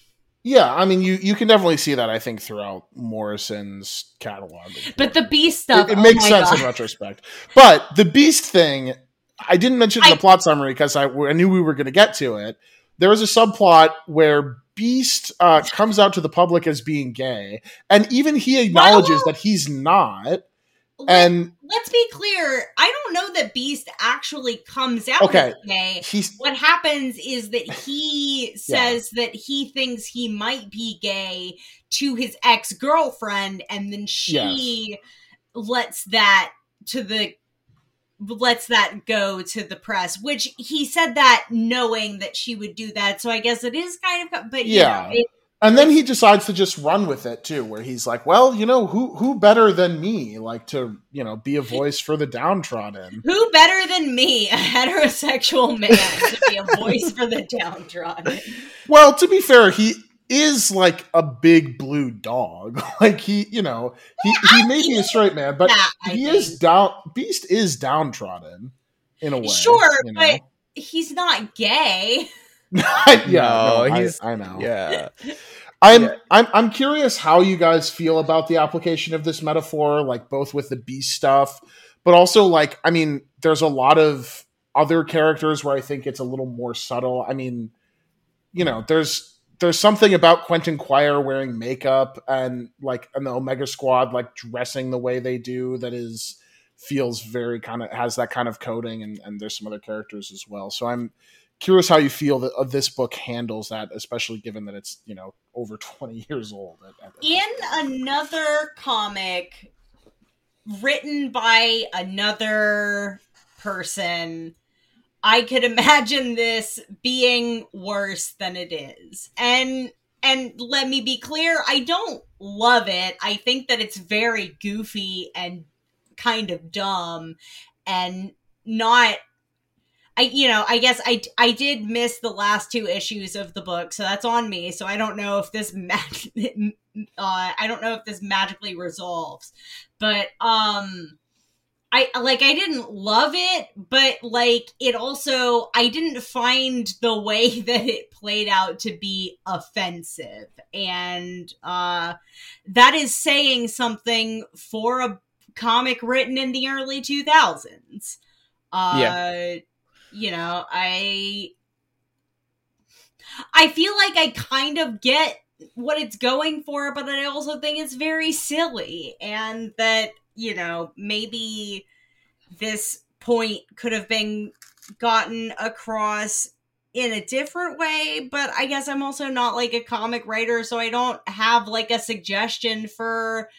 yeah, I mean, you you can definitely see that. I think throughout Morrison's catalog, but the Beast stuff, it, it oh makes sense God. in retrospect. But the Beast thing, I didn't mention in the plot summary because I, I knew we were going to get to it. There is a subplot where Beast uh, comes out to the public as being gay, and even he acknowledges well, that he's not and let's be clear i don't know that beast actually comes out okay gay He's, what happens is that <sighs> he says yeah. that he thinks he might be gay to his ex-girlfriend and then she yes. lets that to the lets that go to the press which he said that knowing that she would do that so i guess it is kind of but yeah know, it, and then he decides to just run with it too where he's like well you know who who better than me like to you know be a voice for the downtrodden who better than me a heterosexual man to be a voice for the downtrodden <laughs> well to be fair he is like a big blue dog <laughs> like he you know he, he may be a straight man but that, he think. is down beast is downtrodden in a way sure you know? but he's not gay <laughs> <laughs> yeah, no, no he's. I, I, know. Yeah. <laughs> I'm yeah. I'm I'm curious how you guys feel about the application of this metaphor, like both with the beast stuff, but also like I mean, there's a lot of other characters where I think it's a little more subtle. I mean, you know, there's there's something about Quentin Quire wearing makeup and like and the Omega Squad like dressing the way they do that is feels very kind of has that kind of coding and, and there's some other characters as well. So I'm curious how you feel that uh, this book handles that, especially given that it's you know over <laughs> twenty years old. At, at In another comic written by another person, I could imagine this being worse than it is, and and let me be clear, I don't love it. I think that it's very goofy and kind of dumb and not I you know I guess I I did miss the last two issues of the book, so that's on me. So I don't know if this <laughs> mag- uh, I don't know if this magically resolves, but um. I like I didn't love it, but like it also I didn't find the way <laughs> that it played out to be offensive. And uh that is saying something for a comic written in the early 2000s. Uh yeah you know, I I feel like I kind of get what it's going for, but I also think it's very silly and that, you know, maybe this point could have been gotten across in a different way, but I guess I'm also not like a comic writer, so I don't have like a suggestion for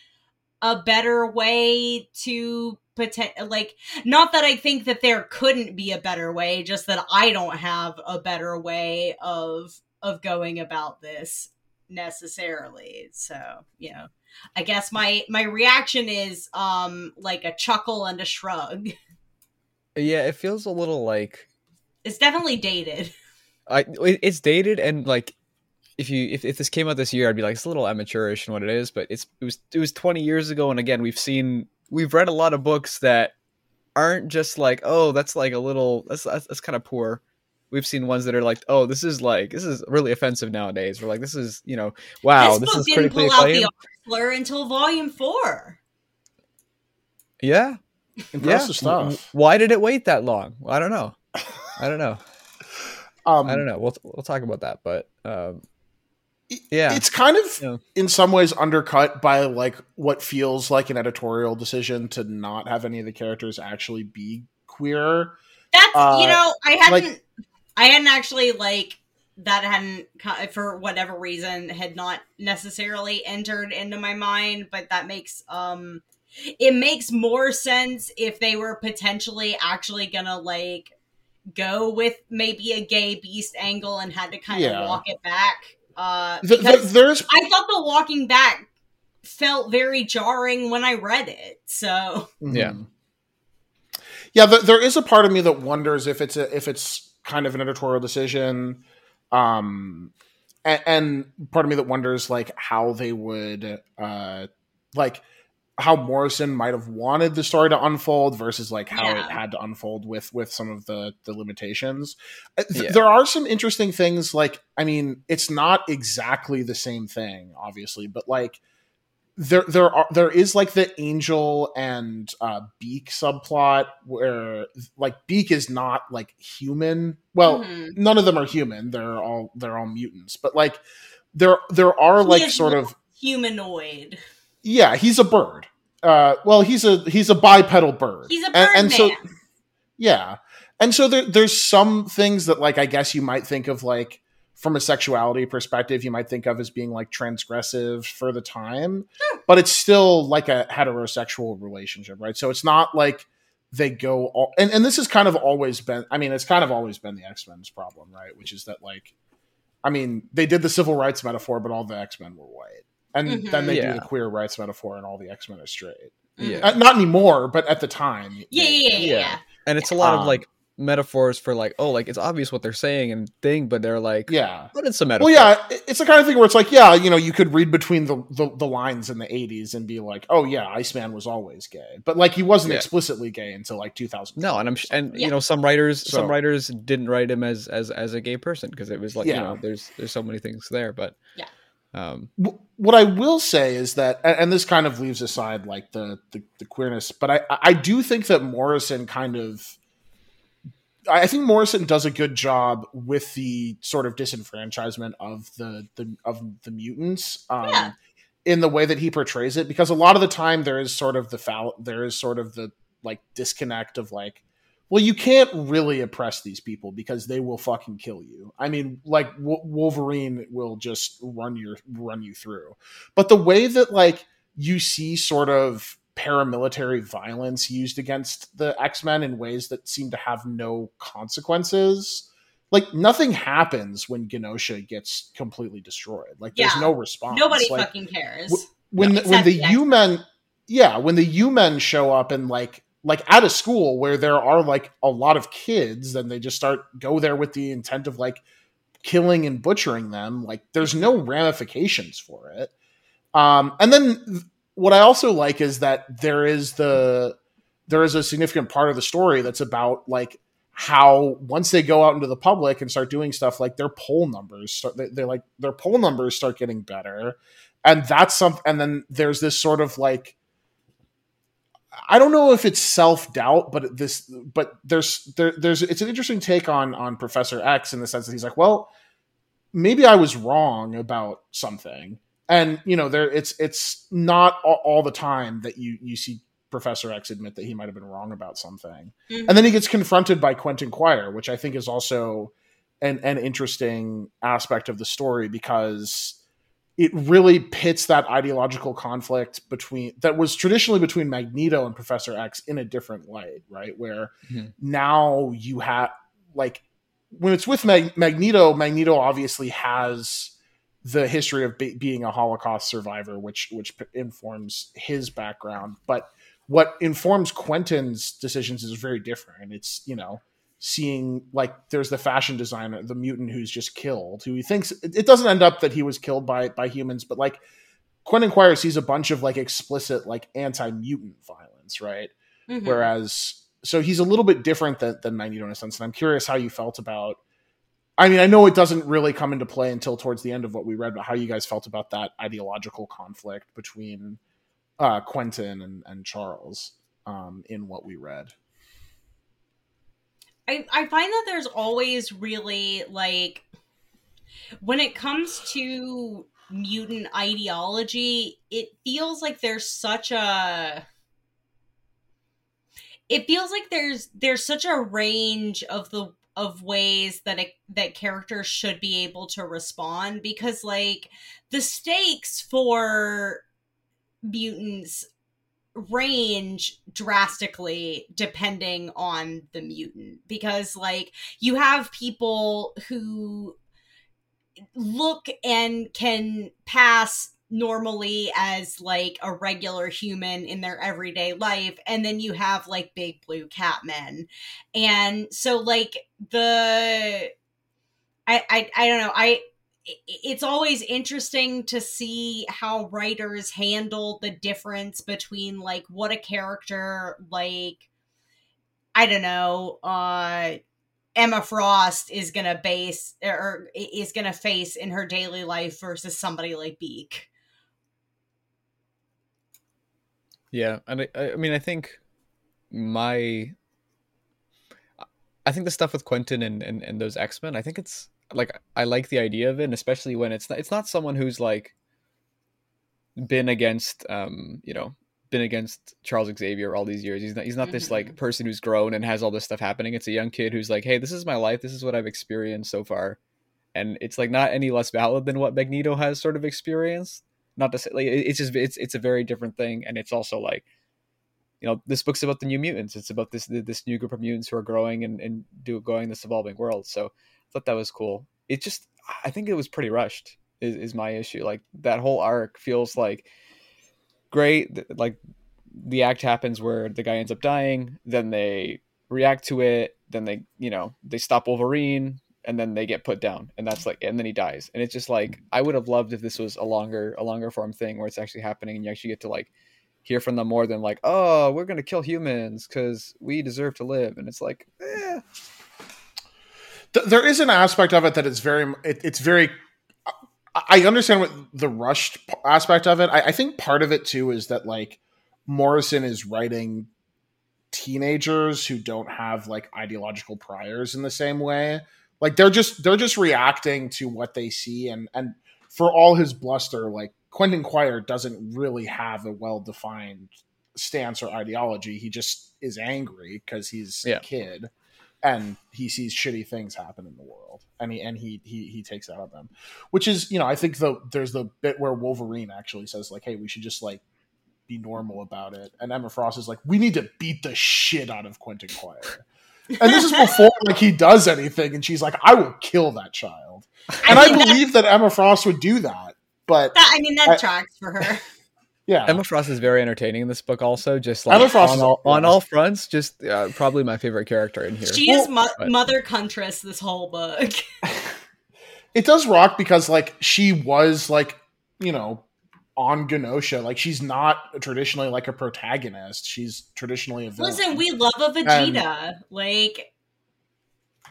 a better way to poten- like not that I think that there couldn't be a better way, just that I don't have a better way of of going about this necessarily. So, you know, I guess my my reaction is um like a chuckle and a shrug. Yeah, it feels a little like it's definitely dated. <laughs> I it's dated and like if you if, if this came out this year, I'd be like it's a little amateurish in what it is, but it's it was it was twenty years ago, and again we've seen we've read a lot of books that aren't just like, oh, that's like a little that's that's, that's kind of poor. We've seen ones that are like, oh, this is like this is really offensive nowadays. We're like, this is you know, wow, this, this is didn't critically pull acclaimed. out the slur until volume four. Yeah, impressive yeah. stuff. Why did it wait that long? I don't know. I don't know. <laughs> um, I don't know. We'll we'll talk about that, but um, Yeah. it's kind of Yeah. in some ways undercut by like what feels like an editorial decision to not have any of the characters actually be queer. That's Uh, you know I hadn't like- I hadn't actually like that hadn't for whatever reason had not necessarily entered into my mind, but that makes um it makes more sense if they were potentially actually gonna like go with maybe a gay beast angle and had to kind Yeah. of walk it back. Uh, Th- th- because there's I thought the walking back felt very jarring when I read it. So Yeah. Mhm. Yeah, th- there is a part of me that wonders if it's a, if it's kind of an editorial decision, um, and, and part of me that wonders like how they would, uh, like how Morrison might have wanted the story to unfold versus like how Yeah. it had to unfold with with some of the the limitations. Uh, th- Yeah. There are some interesting things. Like, I mean, it's not exactly the same thing, obviously, but like there there are there is like the angel and uh beak subplot where like beak is not like human well mhm. none of them are human they're all they're all mutants but like there there are He like sort of humanoid. Yeah he's a bird. Uh well he's a he's a bipedal bird. He's a And- bird and, so man. yeah. And so there, there's some things that like i guess you might think of like from a sexuality perspective you might think of as being like transgressive for the time Sure. but it's still like a heterosexual relationship right? So it's not like they go all and, and this has kind of always been i mean it's kind of always been the x-men's problem right? Which is that like i mean they did the civil rights metaphor but all the x-men were white and Mhm. then they Yeah. do the queer rights metaphor and all the x-men are straight Yeah. uh, not anymore but at the time Yeah, yeah, yeah, yeah. Yeah. and it's a lot Um, of like metaphors for like oh like it's obvious what they're saying and thing but they're like yeah but it's a metaphor Well, yeah, it's the kind of thing where it's like, yeah, you know, you could read between the, the, the lines in the 80s and be like, oh, yeah, Iceman was always gay. But, like, he wasn't Yeah. explicitly gay until, like, 2000. no and i'm sh- and Yeah. you know some writers So- some writers didn't write him as as as a gay person because it was like you know there's there's so many things there but Yeah. Um What I will say is that, and this kind of leaves aside, like, the, the, the queerness, but I, I do think that Morrison kind of. I think Morrison does a good job with the sort of disenfranchisement of the, the of the mutants. Um, Yeah. in the way that he portrays it because a lot of the time there is sort of the foul there is sort of the like disconnect of like well you can't really oppress these people because they will fucking kill you i mean like w- wolverine will just run your run you through but the way that like you see sort of paramilitary violence used against the x-men in ways that seem to have no consequences like nothing happens when Genosha gets completely destroyed. Like there's no response. Nobody like, fucking cares. w- when No, the, when the the U men, yeah, when the U men show up and like like at a school where there are like a lot of kids, then they just start go there with the intent of like killing and butchering them. Like there's no ramifications for it. Um, and then th- what I also like is that there is the there is a significant part of the story that's about like how once they go out into the public and start doing stuff like their poll numbers start they, they're like their poll numbers start getting better and that's something and then there's this sort of like i don't know if it's self-doubt but this but there's there, there's it's an interesting take on on professor x in the sense that he's like well maybe i was wrong about something and you know there it's it's not all, all the time that you you see professor x admit that he might have been wrong about something Mhm. and then he gets confronted by quentin quire which i think is also an, an interesting aspect of the story because it really pits that ideological conflict between that was traditionally between magneto and professor x in a different light right where Mhm. now you have like when it's with Mag- magneto magneto obviously has the history of be- being a holocaust survivor which which p- informs his background but what informs quentin's decisions is very different And it's you know seeing like there's the fashion designer the mutant who's just killed who he thinks it doesn't end up that he was killed by by humans but like quentin quire sees a bunch of like explicit like anti-mutant violence right Mhm. whereas so he's a little bit different than, than magneto in a sense and i'm curious how you felt about i mean i know it doesn't really come into play until towards the end of what we read but how you guys felt about that ideological conflict between uh quentin and, and charles um in what we read I, I find that there's always really like when it comes to mutant ideology, it feels like there's such a it feels like there's there's such a range of the of ways that that characters should be able to respond because like the stakes for mutants range drastically depending on the mutant. Because like you have people who look and can pass normally as like a regular human in their everyday life and then you have like big blue cat men. And so like the i i, I don't know i it's always interesting to see how writers handle the difference between like what a character like i don't know uh Emma Frost is gonna base or is gonna face in her daily life versus somebody like Beak. Yeah, and I, I mean, I think my, I think the stuff with Quentin and and, and those X Men, I think it's like I like the idea of it, and especially when it's not, it's not someone who's like been against, um, you know, been against Charles Xavier all these years. He's not he's not this like Mhm. person who's grown and has all this stuff happening. It's a young kid who's like, hey, this is my life. This is what I've experienced so far, and it's like not any less valid than what Magneto has sort of experienced. Not to say like it's just it's it's a very different thing, and it's also like. You know, this book's about the new mutants. It's about this this new group of mutants who are growing and, and do going this evolving world. So thought that was cool. It just I think it was pretty rushed. Is is my issue. Like that whole arc feels like great. Like the act happens where the guy ends up dying, then they react to it, then they you know they stop Wolverine, and then they get put down, and that's like, and then he dies, and it's just like I would have loved if this was a longer a longer form thing where it's actually happening, and you actually get to like hear from them more than like, oh, we're gonna kill humans because we deserve to live, and it's like, eh. Th- there is an aspect of it that it's very it, it's very I- i understand what the rushed aspect of it. I, I think part of it too is that like morrison is writing teenagers who don't have like ideological priors in the same way. Like they're just they're just reacting to what they see and and for all his bluster like quentin quire doesn't really have a well-defined stance or ideology. He just is angry because he's Yeah. a kid and he sees shitty things happen in the world and he and he he, he takes out of them. Which is you know i think the there's the bit where wolverine actually says like hey we should just like be normal about it. And emma frost is like we need to beat the shit out of quentin quire. And this is <laughs> before like he does anything and she's like i will kill that child. And i, that- believe that emma frost would do that but that, I mean that I- tracks for her. Yeah Emma Frost is very entertaining in this book. Also, just like Emma Frost on all, on all fronts, just uh, probably my favorite character in here. She is mo- but- mother Huntress this whole book. <laughs> it does rock because like she was like you know on Genosha. Like she's not traditionally like a protagonist. She's traditionally a villain. Listen, we love a Vegeta. like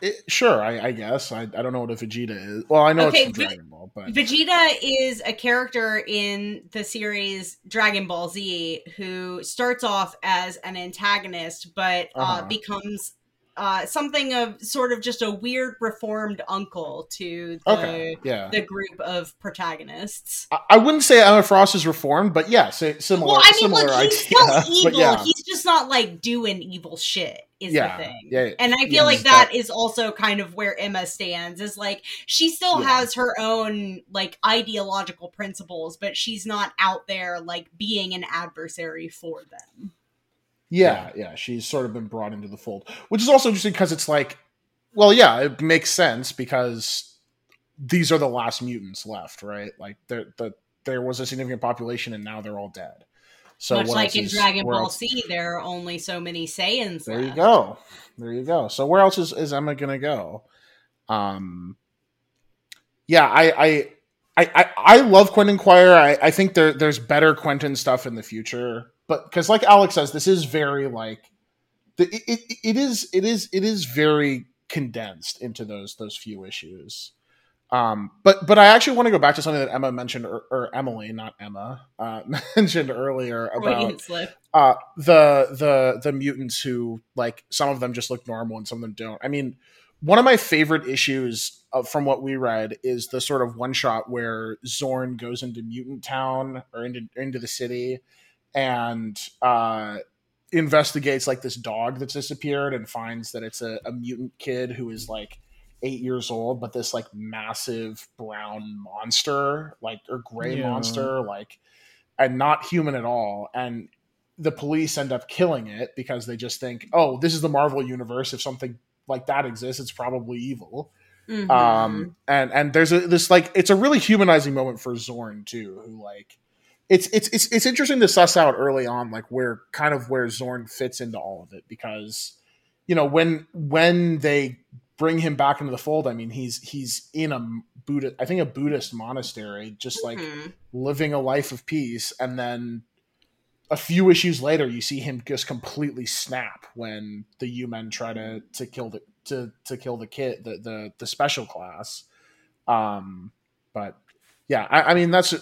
It- sure, I, I guess. I, I don't know what a Vegeta is. Well, I know Okay, it's Dragon Ball, but Vegeta is a character in the series Dragon Ball Z who starts off as an antagonist, but uh, Uh-huh. becomes uh, something of sort of just a weird reformed uncle to the, okay, yeah. the group of protagonists. I, I wouldn't say Emma Frost is reformed, but yeah, si- similar. well, I mean, similar look, he's idea. still <laughs> evil. yeah, He's just not like doing evil shit. Is yeah, the thing. yeah, And I feel like he's that is also kind of where Emma stands. Is like she still has her own like ideological principles, but she's not out there like being an adversary for them. Yeah, yeah, she's sort of been brought into the fold, which is also interesting because it's like, well, yeah, it makes sense because these are the last mutants left, right? Like there, the, there was a significant population, and now they're all dead. So Much what like in Dragon Ball else- Z, there are only so many Saiyans There left. you go. There you go. So where else is, is Emma gonna go? Um, yeah, I, I, I, I, I love Quentin Quire. I, I think there, there's better Quentin stuff in the future, but because like Alex says, this is very like, the, it, it, it is, it is, it is very condensed into those those few issues. Um, but but I actually want to go back to something that Emma mentioned, or, or Emily, not Emma, uh, <laughs> mentioned earlier about uh the the the mutants who like some of them just look normal and some of them don't i mean one of my favorite issues of, from what we read is the sort of one shot where Xorn goes into Mutant Town or into into the city and uh, investigates like this dog that's disappeared and finds that it's a, a mutant kid who is like eight years old, but this like massive brown monster, like or gray Yeah. monster, like and not human at all. And the police end up killing it because they just think, oh, this is the Marvel universe. If something like that exists, it's probably evil. Mhm. Um, and and there's a this like it's a really humanizing moment for Xorn too, who like it's it's it's it's interesting to suss out early on like where kind of where Xorn fits into all of it because you know when when they bring him back into the fold, I mean he's he's in a Buddha I think a Buddhist monastery, just like Mhm. living a life of peace, and then a few issues later you see him just completely snap when the U-men try to to kill the to to kill the kid the the, the special class um but yeah i, I mean that's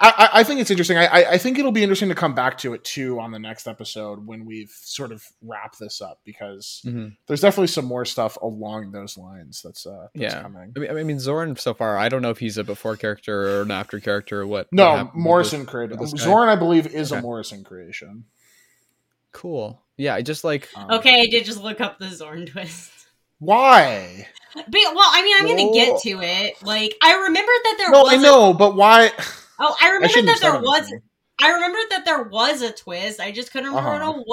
I, I, I think it's interesting. I, I- I think it'll be interesting to come back to it too on the next episode when we've sort of wrapped this up because Mhm. there's definitely some more stuff along those lines that's uh that's Yeah. coming. I mean, I mean, Xorn so far. I don't know if he's a before character or an after character or what. what No, happened with Morrison created with this. Xorn. I believe is a Morrison creation. Cool. Yeah, I just like. Um, Okay, I did just look up the Xorn twist. Why? But well, I mean, I'm gonna get to it. Like, I remembered that there No, was. I a- know, but why? Oh, I I remember shouldn't that there was. I remember that there was a twist. I just couldn't remember Uh-huh. what it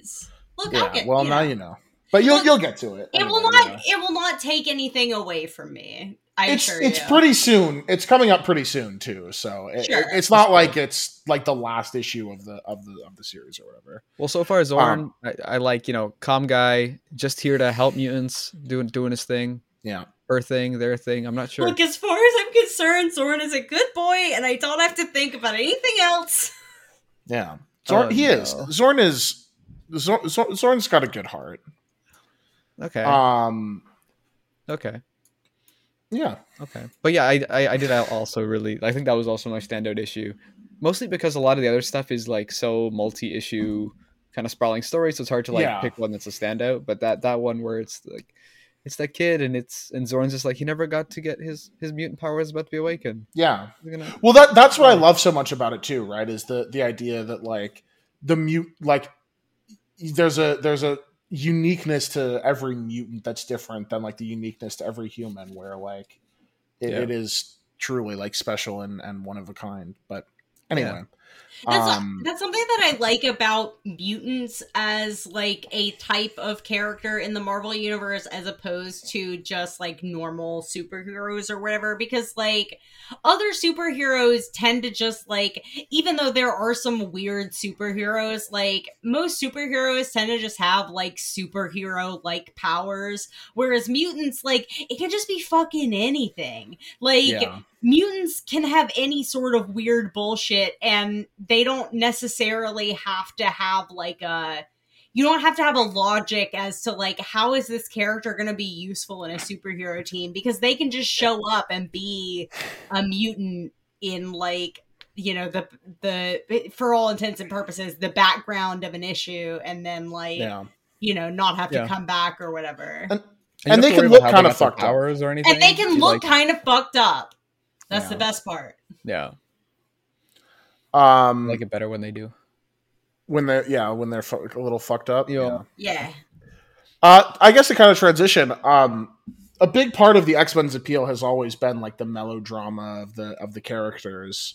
was. Look, Yeah, get. well, you now know. you know. But you'll Well, you'll get to it. It will not. yeah. It will not take anything away from me. I It's assure it's you. pretty soon. It's coming up pretty soon too. So it, Sure. it- it's not like it's like the last issue of the of the of the series or whatever. Well, so far Xorn, Um, I, I like you know, calm guy, just here to help mutants, doing doing his thing, Yeah. her thing, their thing. I'm not sure. Look, as far as I'm concerned, Xorn is a good boy, and I don't have to think about anything else. Yeah. Xorn, Oh, he is. no. Xorn is. Xorn, Xorn, Xorn's got a good heart. okay, Um. okay, Yeah. okay. But yeah, I, I I did also really. I think that was also my standout issue, mostly because a lot of the other stuff is like so multi-issue, kind of sprawling story, so it's hard to like Yeah. pick one that's a standout. But that that one where it's like. It's that kid, and it's and Xorn's just like he never got to get his his mutant powers about to be awakened. Yeah. Gonna- Well, that that's what I love so much about it too. Right? Is the the idea that like the mute like there's a there's a uniqueness to every mutant that's different than like the uniqueness to every human where like it, Yeah. it is truly like special and and one of a kind but anyway That's, um that's something that I like about mutants as like a type of character in the Marvel universe as opposed to just like normal superheroes or whatever because like other superheroes tend to just like even though there are some weird superheroes like most superheroes tend to just have like superhero like powers whereas mutants like it can just be fucking anything. Like yeah. mutants can have any sort of weird bullshit and they don't necessarily have to have like a you don't have to have a logic as to like how is this character going to be useful in a superhero team because they can just show up and be a mutant in like you know the the for all intents and purposes the background of an issue and then like yeah you know not have to Yeah. come back or whatever And- you And they can look about how they kinda got their fucked up. powers or anything. and they can look like- kind of fucked up that's the best part yeah, um I like it better when they do. when they're yeah when they're fu- a little fucked up Yeah. yeah Uh, I guess to kind of transition, um, a big part of the X Men's appeal has always been like the melodrama of the of the characters,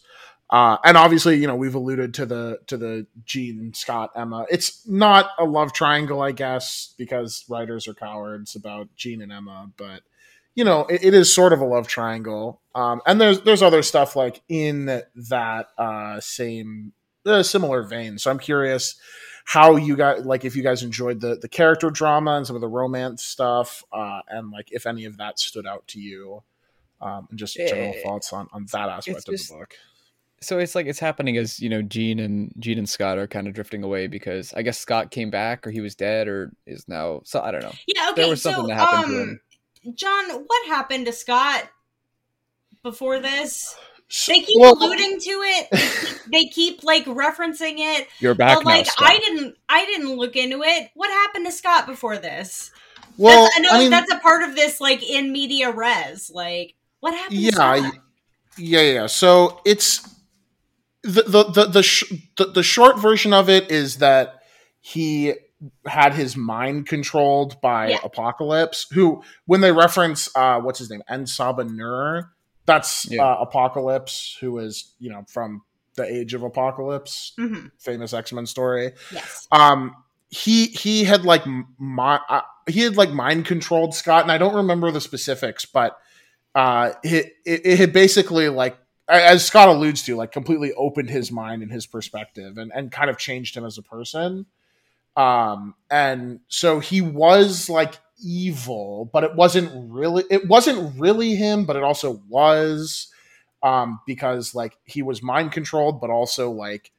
uh, and obviously, you know, we've alluded to the to the Jean Scott Emma. It's not a love triangle, I guess, because writers are cowards about Jean and Emma, but you know, it, it is sort of a love triangle. Um, and there's there's other stuff like in that uh, same uh, similar vein. So I'm curious how you guys like if you guys enjoyed the the character drama and some of the romance stuff uh and like if any of that stood out to you um and just general Eh, thoughts on on that aspect of the book So it's like it's happening as you know, Jean and Jean and Scott are kind of drifting away because I guess Scott came back or he was dead or is now. So I don't know. Yeah, okay. There was something so, that happened to um, him. John, what happened to Scott before this? They keep well, alluding to it. <laughs> They keep, they keep like referencing it. You're back but now, like, Scott. I didn't, I didn't look into it. What happened to Scott before this? Well, that's, I know I mean, that's a part of this, like in media res. Like, what happened? Yeah, to Scott? y- yeah, yeah. So it's the the the the, sh- the the short version of it is that he had his mind controlled by Yeah. Apocalypse, who when they reference uh what's his name, En Sabah Nur, that's Yeah. uh, Apocalypse, who is you know from the Age of Apocalypse, Mhm. famous X Men story Yes. um he he had like my uh, he had like mind controlled scott and i don't remember the specifics but uh it, it, it had basically like as scott alludes to like completely opened his mind and his perspective and and kind of changed him as a person um and so he was like evil but it wasn't really it wasn't really him but it also was um because like he was mind controlled but also like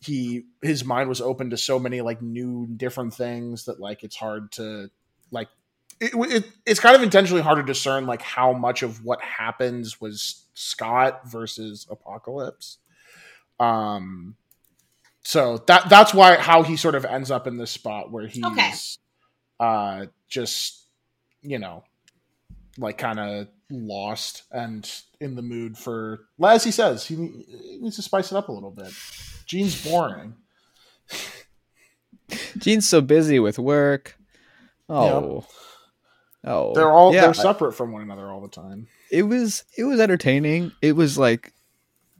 he his mind was open to so many like new different things that like it's hard to like it, it, it's kind of intentionally hard to discern like how much of what happens was Scott versus Apocalypse. Um so that that's why how he sort of ends up in this spot where he's Okay. uh just you know like kind of lost and in the mood for as he says he, he needs to spice it up a little bit Jean's boring. <laughs> Jean's so busy with work. Oh. Oh. They're all yeah, they're separate from one another all the time. it was it was entertaining. It was like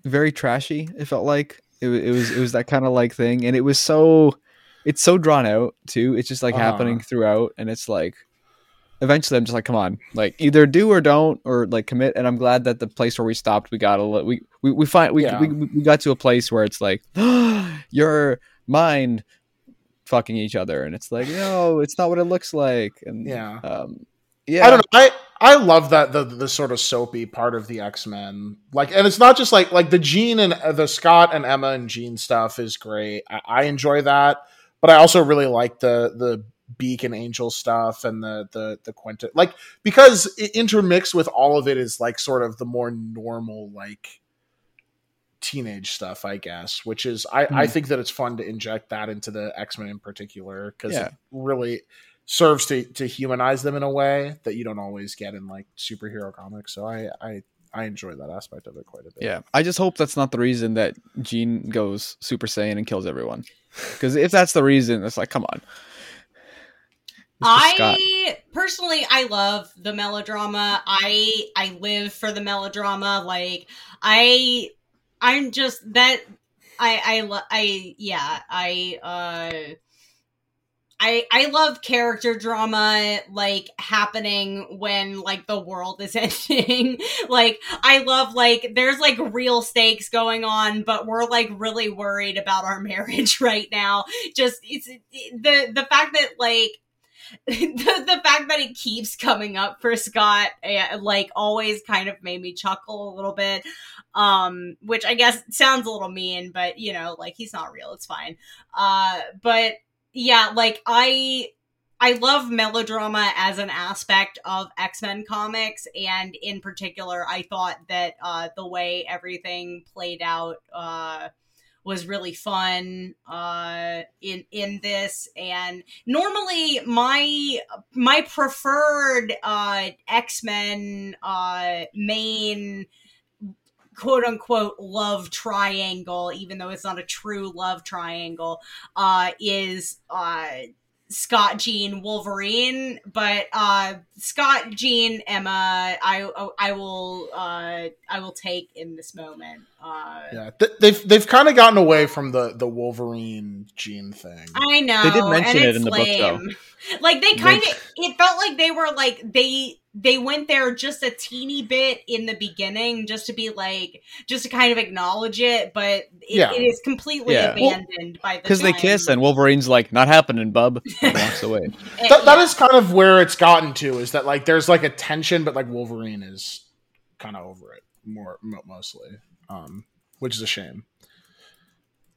very trashy. It felt like it, it was it was that kind of like thing, and it was so it's so drawn out too. It's just like Uh-huh. happening throughout, and it's like eventually I'm just like, come on, like either do or don't, or like commit. And I'm glad that the place where we stopped, we got a li- we we we find we Yeah. we, we got to a place where it's like <gasps> your mind fucking each other, and it's like no, it's not what it looks like, and Yeah. um, yeah, I don't know. I I love that the the sort of soapy part of the X Men. Like, and it's not just like like the Jean and uh, the Scott and Emma and Jean stuff is great. I, I enjoy that, but I also really like the the Beak and Angel stuff and the the the Quintet like because it intermixed with all of it is like sort of the more normal like teenage stuff i guess which is i i Hmm. think that it's fun to inject that into the x-men in particular because Yeah. really serves to to humanize them in a way that you don't always get in like superhero comics so i i i enjoy that aspect of it quite a bit Yeah, I just hope that's not the reason that Jean goes Super Saiyan and kills everyone. Because if that's the reason, it's like, come on. It's just Scott. I personally I love the melodrama. I I live for the melodrama. Like I I'm just that I I lo- I yeah, I uh I I love character drama like happening when like the world is <laughs> ending. like I love like there's like real stakes going on, but we're like really worried about our <laughs> marriage right now. Just it's the the fact that like <laughs> the, the fact that it keeps coming up for Scott, eh, like, always kind of made me chuckle a little bit. Um, which I guess sounds a little mean, but you know, like he's not real. It's fine. Uh, but yeah, like I. I love melodrama as an aspect of X Men comics, and in particular, I thought that uh, the way everything played out uh, was really fun uh, in in this. And normally, my my preferred uh, X Men uh, main quote unquote love triangle, even though it's not a true love triangle, uh, is uh, Scott, Jean, Wolverine. But uh, Scott, Jean, Emma, I I will uh, I will take in this moment. Uh, yeah Th- they've they've kind of gotten away from the the wolverine Jean thing I know They did mention it it's in the book, though. Like they kind of, it felt like they were like they they went there just a teeny bit in the beginning, just to be like, just to kind of acknowledge it, but it, Yeah. it is completely Yeah. Well, abandoned by the Because they kiss and Wolverine's like, not happening, bub. And <laughs> walks away. That, that yeah. is kind of where it's gotten to is that like there's like a tension but like wolverine is kind of over it more mostly um which is a shame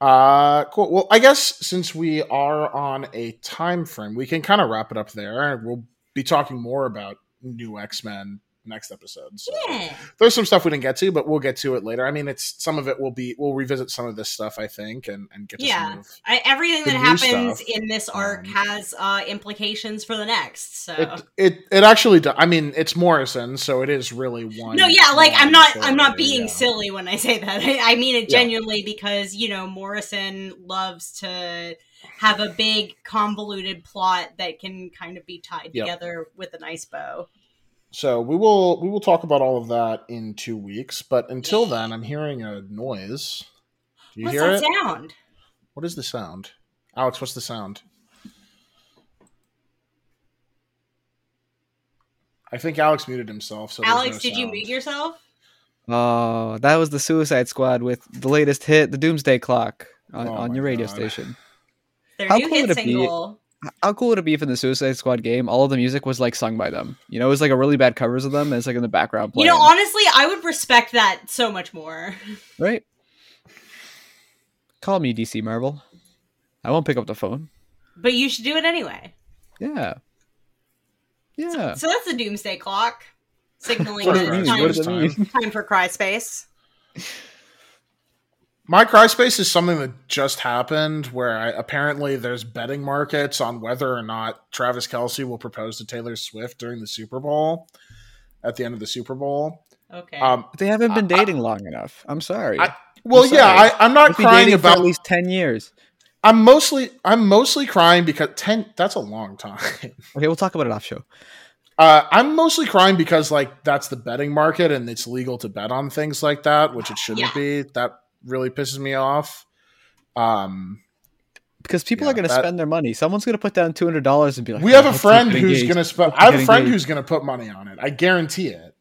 uh cool well i guess since we are on a time frame we can kind of wrap it up there we'll be talking more about new x-men next episode. So Yeah. there's some stuff we didn't get to, but we'll get to it later. I mean, it's some of it will be we'll revisit some of this stuff, I think, and and get to Yeah. some of I, everything that happens stuff, in this arc um, has uh, implications for the next. So it. It it actually does. I mean, it's Morrison, so it is really one. no, yeah, like I'm not I'm not being yeah. silly when I say that. <laughs> I, I mean it Yeah. genuinely because you know Morrison loves to have a big convoluted plot that can kind of be tied Yep. together with a nice bow. So we will we will talk about all of that in two weeks. But until then, I'm hearing a noise. Do you What's hear that it? sound? What is the sound? Alex, what's the sound? I think Alex muted himself. So Alex, no did you mute yourself? Oh, that was the Suicide Squad with the latest hit, the Doomsday Clock, on, Oh on your radio God. station. Their How new cool hit would it be- single. How cool would it be if in the Suicide Squad game, all of the music was like sung by them? You know, it was like a really bad covers of them, and it's like in the background You know, honestly, I would respect that so much more. <laughs> right? Call me DC Marvel. I won't pick up the phone. But you should do it anyway. Yeah. Yeah. So that's the doomsday clock <laughs> signaling that it's time, What does it time. time for cry space. <laughs> My cry space is something that just happened where I, apparently there's betting markets on whether or not Travis Kelce will propose to Taylor Swift during the Super Bowl at the end of the Super Bowl. Okay. Um, But they haven't been I- dating long enough. I'm sorry. I- well, I'm yeah, sorry. I, I'm not They've been crying dating for about. at least ten years. I'm mostly I'm mostly crying because ten. That's a long time. <laughs> Okay, we'll talk about it off show. Uh, I'm mostly crying because like that's the betting market and it's legal to bet on things like that, which it shouldn't Yeah. be. That really pisses me off. Um, Because people Yeah, are going to spend their money. Someone's going to put down two hundred dollars and be like, we "Oh, have a friend who's gonna spend. I have a friend engaged. who's gonna put money on it. I guarantee it.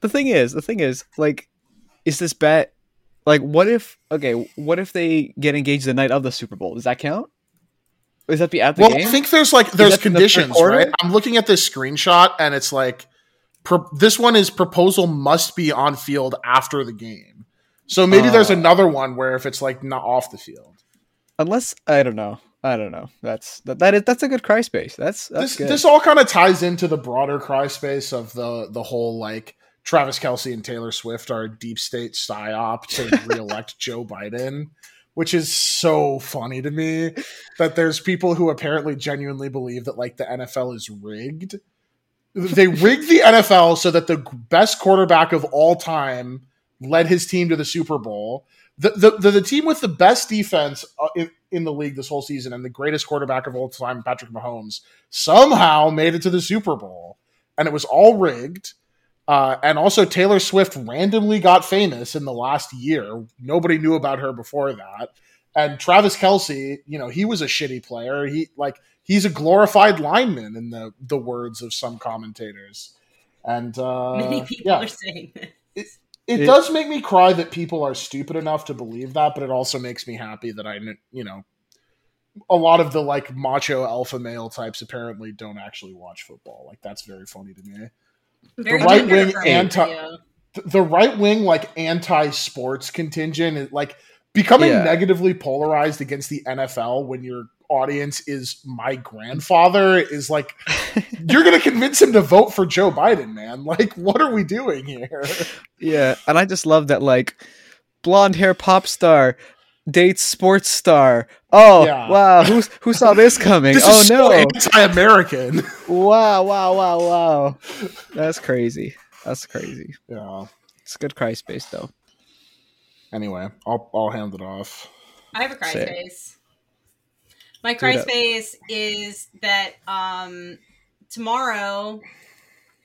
The thing is, the thing is, like, is this bet like what if? Okay, what if they get engaged the night of the Super Bowl? Does that count? Is that be at the well, game? I think there's like there's in the conditions, right? I'm looking at this screenshot and it's like pro- this one is proposal must be on field after the game. So maybe there's Oh. another one where if it's like not off the field. Unless I don't know. I don't know. That's that, that is that's a good cry space. That's that's this good. this all kind of ties into the broader cry space of the the whole like Travis Kelce and Taylor Swift are a deep state psyop to <laughs> reelect Joe Biden, which is so funny to me that there's people who apparently genuinely believe that like the NFL is rigged. They rigged the NFL so that the best quarterback of all time led his team to the Super Bowl. The the, the, the team with the best defense uh, in, in the league this whole season and the greatest quarterback of all time, Patrick Mahomes, somehow made it to the Super Bowl, and it was all rigged. Uh, and also, Taylor Swift randomly got famous in the last year. Nobody knew about her before that. And Travis Kelce, you know, he was a shitty player. He like he's a glorified lineman in the the words of some commentators. And uh, Many people yeah, are saying this. It, It- does make me cry that people are stupid enough to believe that, but it also makes me happy that I, you know, a lot of the like macho alpha male types apparently don't actually watch football. Like that's very funny to me. Very right wing anti- video. The right wing like anti sports contingent like becoming Yeah. negatively polarized against the NFL when your audience is my grandfather is like <laughs> you're gonna convince him to vote for Joe Biden, man. Like, what are we doing here? yeah, and I just love that like blonde hair pop star dates sports star. Oh Yeah. wow, who's who saw this coming? This oh is no! so anti-American. wow, wow, wow, wow. That's crazy. That's crazy. yeah. It's a good cry space though. Anyway, I'll I'll hand it off. I have a cry space. My cry space is that um tomorrow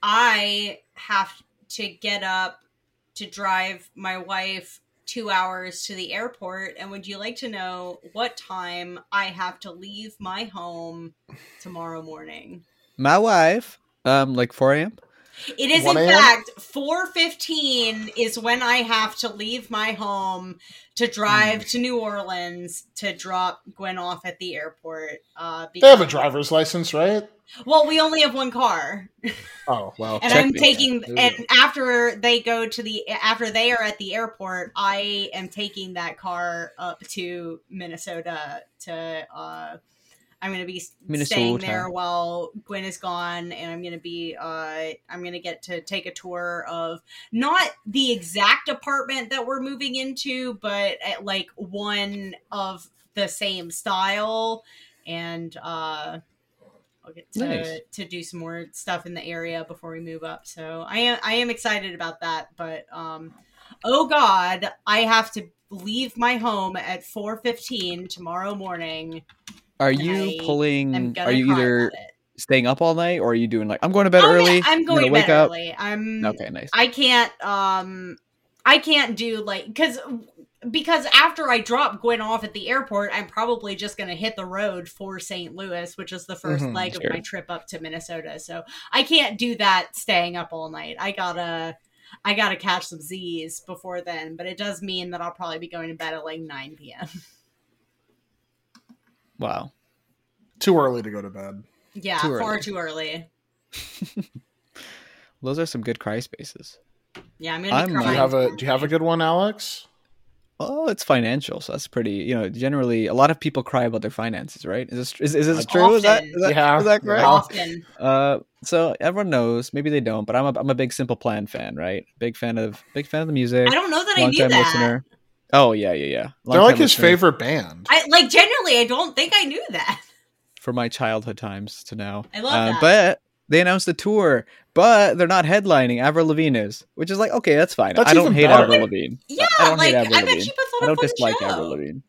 I have to get up to drive my wife two hours to the airport. And would you like to know what time I have to leave my home tomorrow morning? My wife, um, like 4 a.m. It is in fact 4:15 is when I have to leave my home to drive Hmm. to New Orleans to drop Gwen off at the airport. Uh, They have a driver's license, right? Well, we only have one car, <laughs> Oh well. and I'm taking. And after they go to the after they are at the airport, I am taking that car up to Minnesota to uh, I'm gonna be s- staying there while Gwen is gone, and I'm gonna be uh I'm gonna get to take a tour of not the exact apartment that we're moving into, but at like one of the same style, and uh I'll get to Nice. to do some more stuff in the area before we move up. So I am I am excited about that, but um oh god, I have to leave my home at 4:15 tomorrow morning. Are you am pulling? Are you either staying up all night, or are you doing like I'm going to bed I'm, early? I'm I'm going gonna wake bed up. early. I'm Okay, nice. I can't um I can't do like cuz because after I drop Gwen off at the airport, I'm probably just going to hit the road for St. Louis, which is the 1st Mhm, leg of my trip up to Minnesota. So I can't do that staying up all night. I gotta I gotta catch some Z's before then, but it does mean that I'll probably be going to bed at like 9 p.m. <laughs> Wow. Too early to go to bed. Yeah, Too far too early. <laughs> Those are some good cry spaces. Yeah, I'm gonna I'm- Do Do you have a Do you have a good one, Alex? Oh, it's financial, so that's pretty. You know, generally, a lot of people cry about their finances, right? Is this is, is this Often. true? Is that is that, Yeah, is that correct? often. Uh, so everyone knows, maybe they don't, but I'm a I'm a big Simple Plan fan, right? Big fan of big fan of the music. I don't know that I long knew that. listener. Oh yeah, yeah, yeah. They're like his listener favorite band. I like generally. I don't think I knew that. <laughs> for my childhood times to now. I love Uh, that. But they announced a tour, but they're not headlining. Avril Lavigne is, which is like okay, that's fine. That's I don't hate better. Avril Lavigne. Yeah, I don't like hate Avril I bet Lavigne. she puts on I a don't dislike show. Avril Lavigne.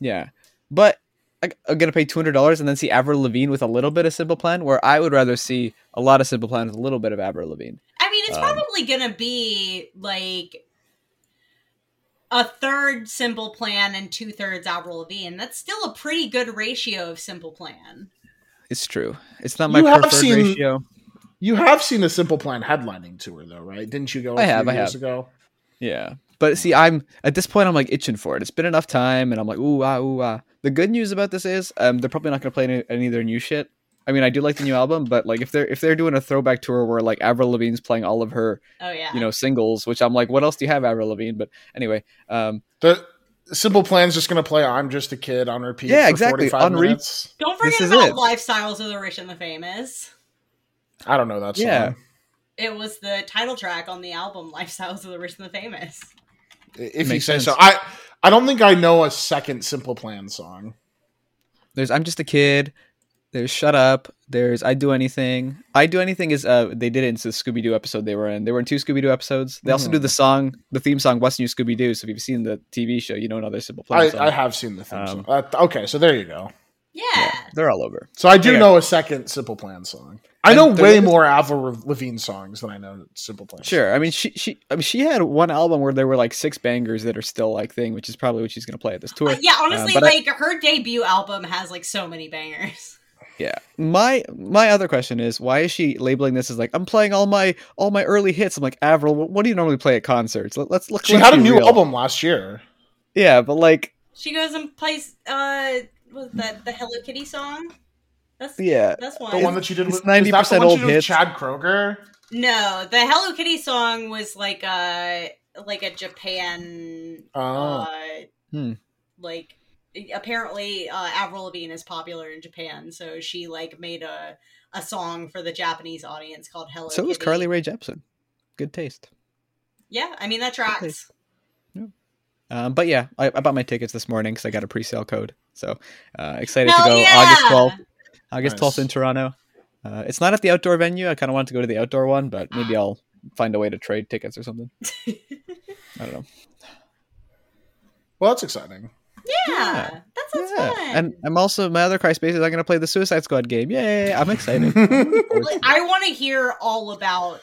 Yeah, but I, I'm gonna pay two hundred dollars and then see Avril Lavigne with a little bit of Simple Plan, where I would rather see a lot of Simple Plan with a little bit of Avril Lavigne. I mean, it's Um, probably gonna be like a third simple plan and two thirds Avril Lavigne. That's still a pretty good ratio of simple plan. It's true. It's not my You have preferred seen- ratio. You have seen a Simple Plan headlining tour, though, right? Didn't you go? I I have, few I years have. ago. Yeah. But see, I'm at this point. I'm like itching for it. It's been enough time, and I'm like, ooh ah ooh ah. The good news about this is, um, they're probably not going to play any, any of their new shit. I mean, I do like the new album, but like if they're if they're doing a throwback tour where like Avril Lavigne's playing all of her Oh yeah, you know singles, which I'm like, what else do you have, Avril Lavigne? But anyway, um, The Simple Plan's just going to play "I'm Just a Kid" on repeat. Yeah, for exactly, 45 on re- minutes. don't this forget is about it. lifestyles of the rich and the famous. I don't know that song. Yeah. It was the title track on the album "Lifestyles of the Rich and the Famous." If you say sense. so. I I don't think I know a second Simple Plan song. there's I'm just a kid. There's shut up. There's I do anything. I do anything is uh they did it in the Scooby Doo episode they were in. They were in two Scooby Doo episodes. They also do the song, the theme song, "What's New Scooby Doo." So if you've seen the TV show, you know another Simple Plan I, song. I have seen the theme Um, song. Uh, okay, so there you go. Yeah, They're all over. So I do Okay. know a second Simple Plan song. I And know way was- more Avril Lavigne songs than I know Simple Plan. Sure. I mean, she she I mean she had one album where there were like six bangers that are still like thing, which is probably what she's gonna play at this tour. Uh, yeah. Honestly, but I- like her debut album has like so many bangers. Yeah. My my other question is why is she labeling this as like I'm playing all my all my early hits? I'm like Avril. What, what do you normally play at concerts? Let, let's look. She let's had a new real. album last year. Yeah, but like She goes and plays uh was that the Hello Kitty song? That's yeah, that's one. The one that she did it's with is that the 90% one she old hits. Chad Kroeger. no, the Hello Kitty song was like a like a Japan Oh, uh Hmm. like apparently uh Avril Lavigne is popular in Japan, so she like made a a song for the Japanese audience called Hello so was Carly Rae Jepsen. Good taste. Yeah, I mean that tracks. Um, but yeah, I, I bought my tickets this morning because I got a pre-sale code. So uh, excited Hell to go yeah! August 12th. August Nice. 12th in Toronto. Uh, it's not at the outdoor venue. I kind of wanted to go to the outdoor one, but <gasps> maybe I'll find a way to trade tickets or something. <laughs> I don't know. well, that's exciting. Yeah, that sounds Yeah. fun. And I'm also my other cry space is I'm gonna play the Suicide Squad game. Yay! I'm excited. <laughs> Like, I want to hear all about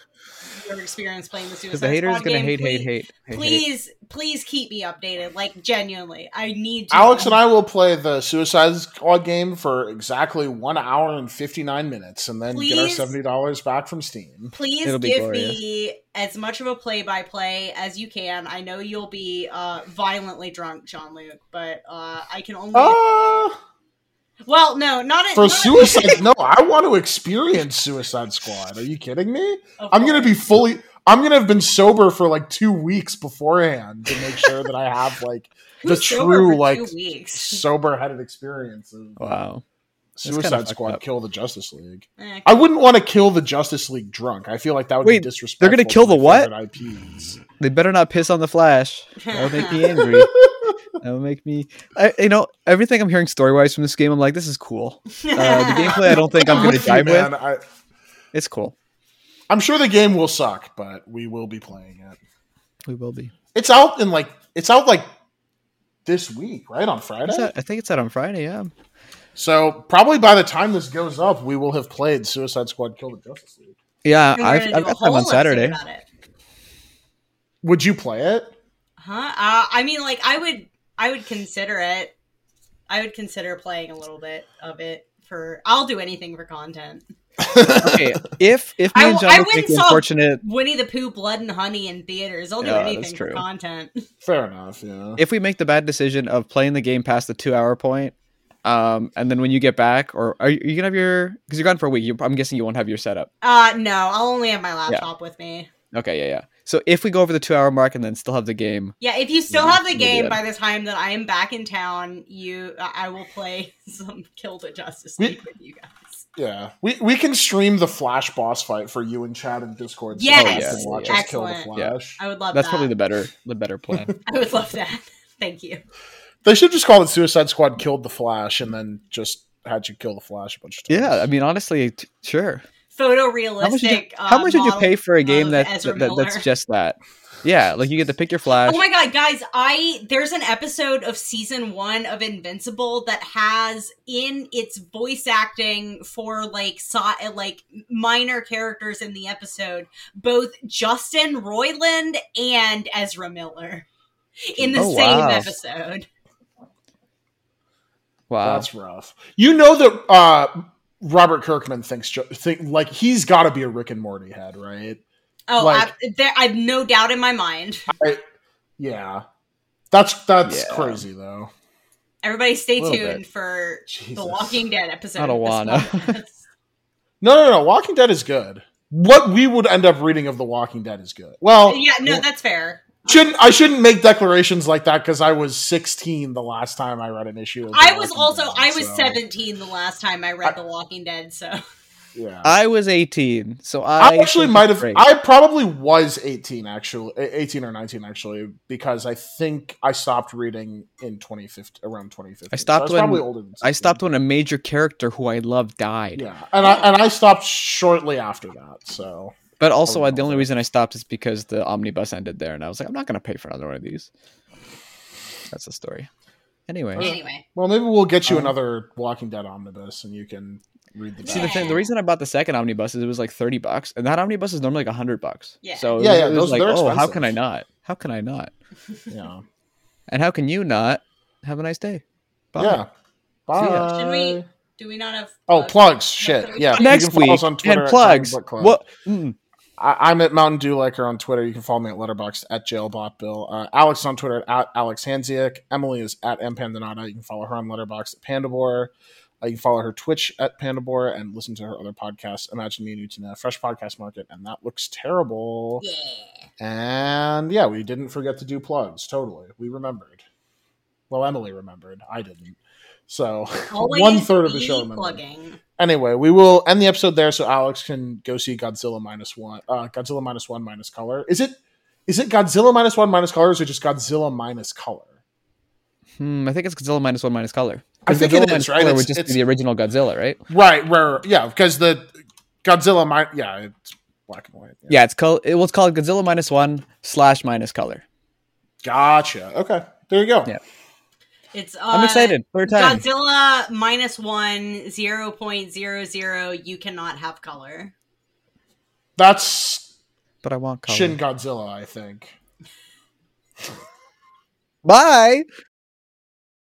your experience playing the Because Suicide the haters Squad gonna game. hate, please, hate, hate, hate, hate. Please, please keep me updated. Like genuinely, I need to. Alex and I will play the Suicide Squad game for exactly one hour and fifty nine minutes, and then get our seventy dollars back from Steam. Please It'll give me as much of a play-by-play as you can. I know you'll be uh, violently drunk, John Luke, but uh, I can only. Uh, well, no, not at, for not at- Suicide, <laughs> no, I want to experience Suicide Squad. Are you kidding me? of I'm gonna be fully. I'm gonna have been sober for like two weeks beforehand to make sure that I have like <laughs> the true like <laughs> sober headed experience of Wow. Suicide kinda Squad up. kill the Justice League. Eh, I wouldn't want to kill the Justice League drunk. I feel like that would Wait, be disrespectful. they're gonna kill my the what? IPs. They better not piss on the Flash. That would make me angry. That would make me. I, you know, everything I'm hearing story wise from this game, I'm like, this is cool. <laughs> Uh, the gameplay, I don't think I'm I'm going to with you, jive with. man. I, It's cool. I'm sure the game will suck, but we will be playing it. We will be. It's out in like it's out like this week, right on Friday. Out- I think it's out on Friday. Yeah. So probably by the time this goes up, we will have played Suicide Squad: Kill the Justice League. Yeah, I've, I've got time on Saturday. Would you play it? Huh? Uh, I mean, like, I would, I would consider it. I would consider playing a little bit of it for. I'll do anything for content. Okay, if if me I and w- John I would went take the unfortunate, Winnie the Pooh, Blood and Honey in theaters. I'll do Yeah, that's anything for true. content. <laughs> Fair enough. Yeah. if we make the bad decision of playing the game past the two hour point, um, and then when you get back, or are you, are you gonna have your? Because you're gone for a week. You, I'm guessing you won't have your setup. Uh, no, I'll only have my laptop with me. Okay, yeah, yeah. So if we go over the two hour mark and then still have the game, Yeah, if you still have the game by the time that I am back in town, you, I I will play <laughs> some Kill the Justice We- with you guys. Yeah, we we can stream the Flash boss fight for you and Chad in Discord. Yes! you guys can watch us kill the Excellent. Yeah. I would love that's that. probably the better the better plan. <laughs> I would love that. <laughs> Thank you. They should just call it Suicide Squad killed the Flash, and then just had you kill the Flash a bunch of times. yeah, I mean, honestly, t- sure. Photorealistic. How much would you, uh, how much would you pay for a game that, that, that that's just that? Yeah, like you get to pick your Flash. Oh my god, guys! I there's an episode of season one of Invincible that has in its voice acting for like so, like minor characters in the episode both Justin Roiland and Ezra Miller in the Oh, same wow. episode. wow. That's rough. You know that uh, Robert Kirkman thinks think like he's got to be a Rick and Morty head, right? Oh, Like- I, there, I've no doubt in my mind. I, yeah, that's that's Yeah. crazy though. Everybody, stay tuned bit. for Jesus. the Walking Dead episode. I don't of wanna. <laughs> No, no, no. Walking Dead is good. What we would end up reading of The Walking Dead is good. Well, yeah, no, that's fair. Shouldn't I shouldn't make declarations like that because I was 16 the last time I read an issue. Of The I was Walking also Dead, I was so, 17 the last time I read The Walking Dead, so Yeah. I was 18, so I, I actually might have. I probably was eighteen, actually, eighteen or nineteen, actually, because I think I stopped reading in twenty fifteen, around twenty fifteen. I stopped was when- probably older than I stopped when a major character who I love died. Yeah, and I and I stopped shortly after that. So But also, Oh, I, the only reason I stopped is because the omnibus ended there, and I was like, I'm not going to pay for another one of these. That's the story. Anyway, anyway. well, maybe we'll get you Um, another Walking Dead omnibus, and you can read the. see the thing. The reason I bought the second omnibus is it was like thirty bucks, and that omnibus is normally like hundred bucks. Yeah. So it Yeah, was- yeah, it was those- like, they're oh, how can I not? How can I not? <laughs> Yeah, And how can you not? Have a nice day. Bye. yeah. Bye. ya. Should we do we not have Oh, uh, plugs. Shit. Yeah. you Next week on Twitter and at plugs. Comic Book What? Mm. I, I'm at Mountain Dew Liker on Twitter. You can follow me at Letterboxd at JailBotBill. Uh, Alex is on Twitter at Alex Handziuk. Emily is at empandanada. You can follow her on Letterboxd at Pandabor. Uh, you can follow her Twitch at Pandabor and listen to her other podcasts, Imagine Me and Utina, Fresh Podcast Market, and That Looks Terrible. Yeah. And yeah, we didn't forget to do plugs. Totally. We remembered. Well, Emily remembered. I didn't. So <laughs> one third of the show remembered plugging. Anyway, we will end the episode there so Alex can go see Godzilla minus one. Uh, Godzilla minus one minus color. Is it is it Godzilla minus one minus colors or is it just Godzilla minus color? Hmm, I think it's Godzilla minus one minus color. I think Godzilla it is, minus right? color would just be the original Godzilla, right? Right, where yeah, because the Godzilla mi- yeah, it's black and white. Yeah, it's called. It was called Godzilla minus one slash minus color. Gotcha. Okay. There you go. Yeah. It's uh, I'm excited. Third time. Godzilla minus one zero point zero zero. You cannot have color. That's But I want color. Shin Godzilla, I think. Bye.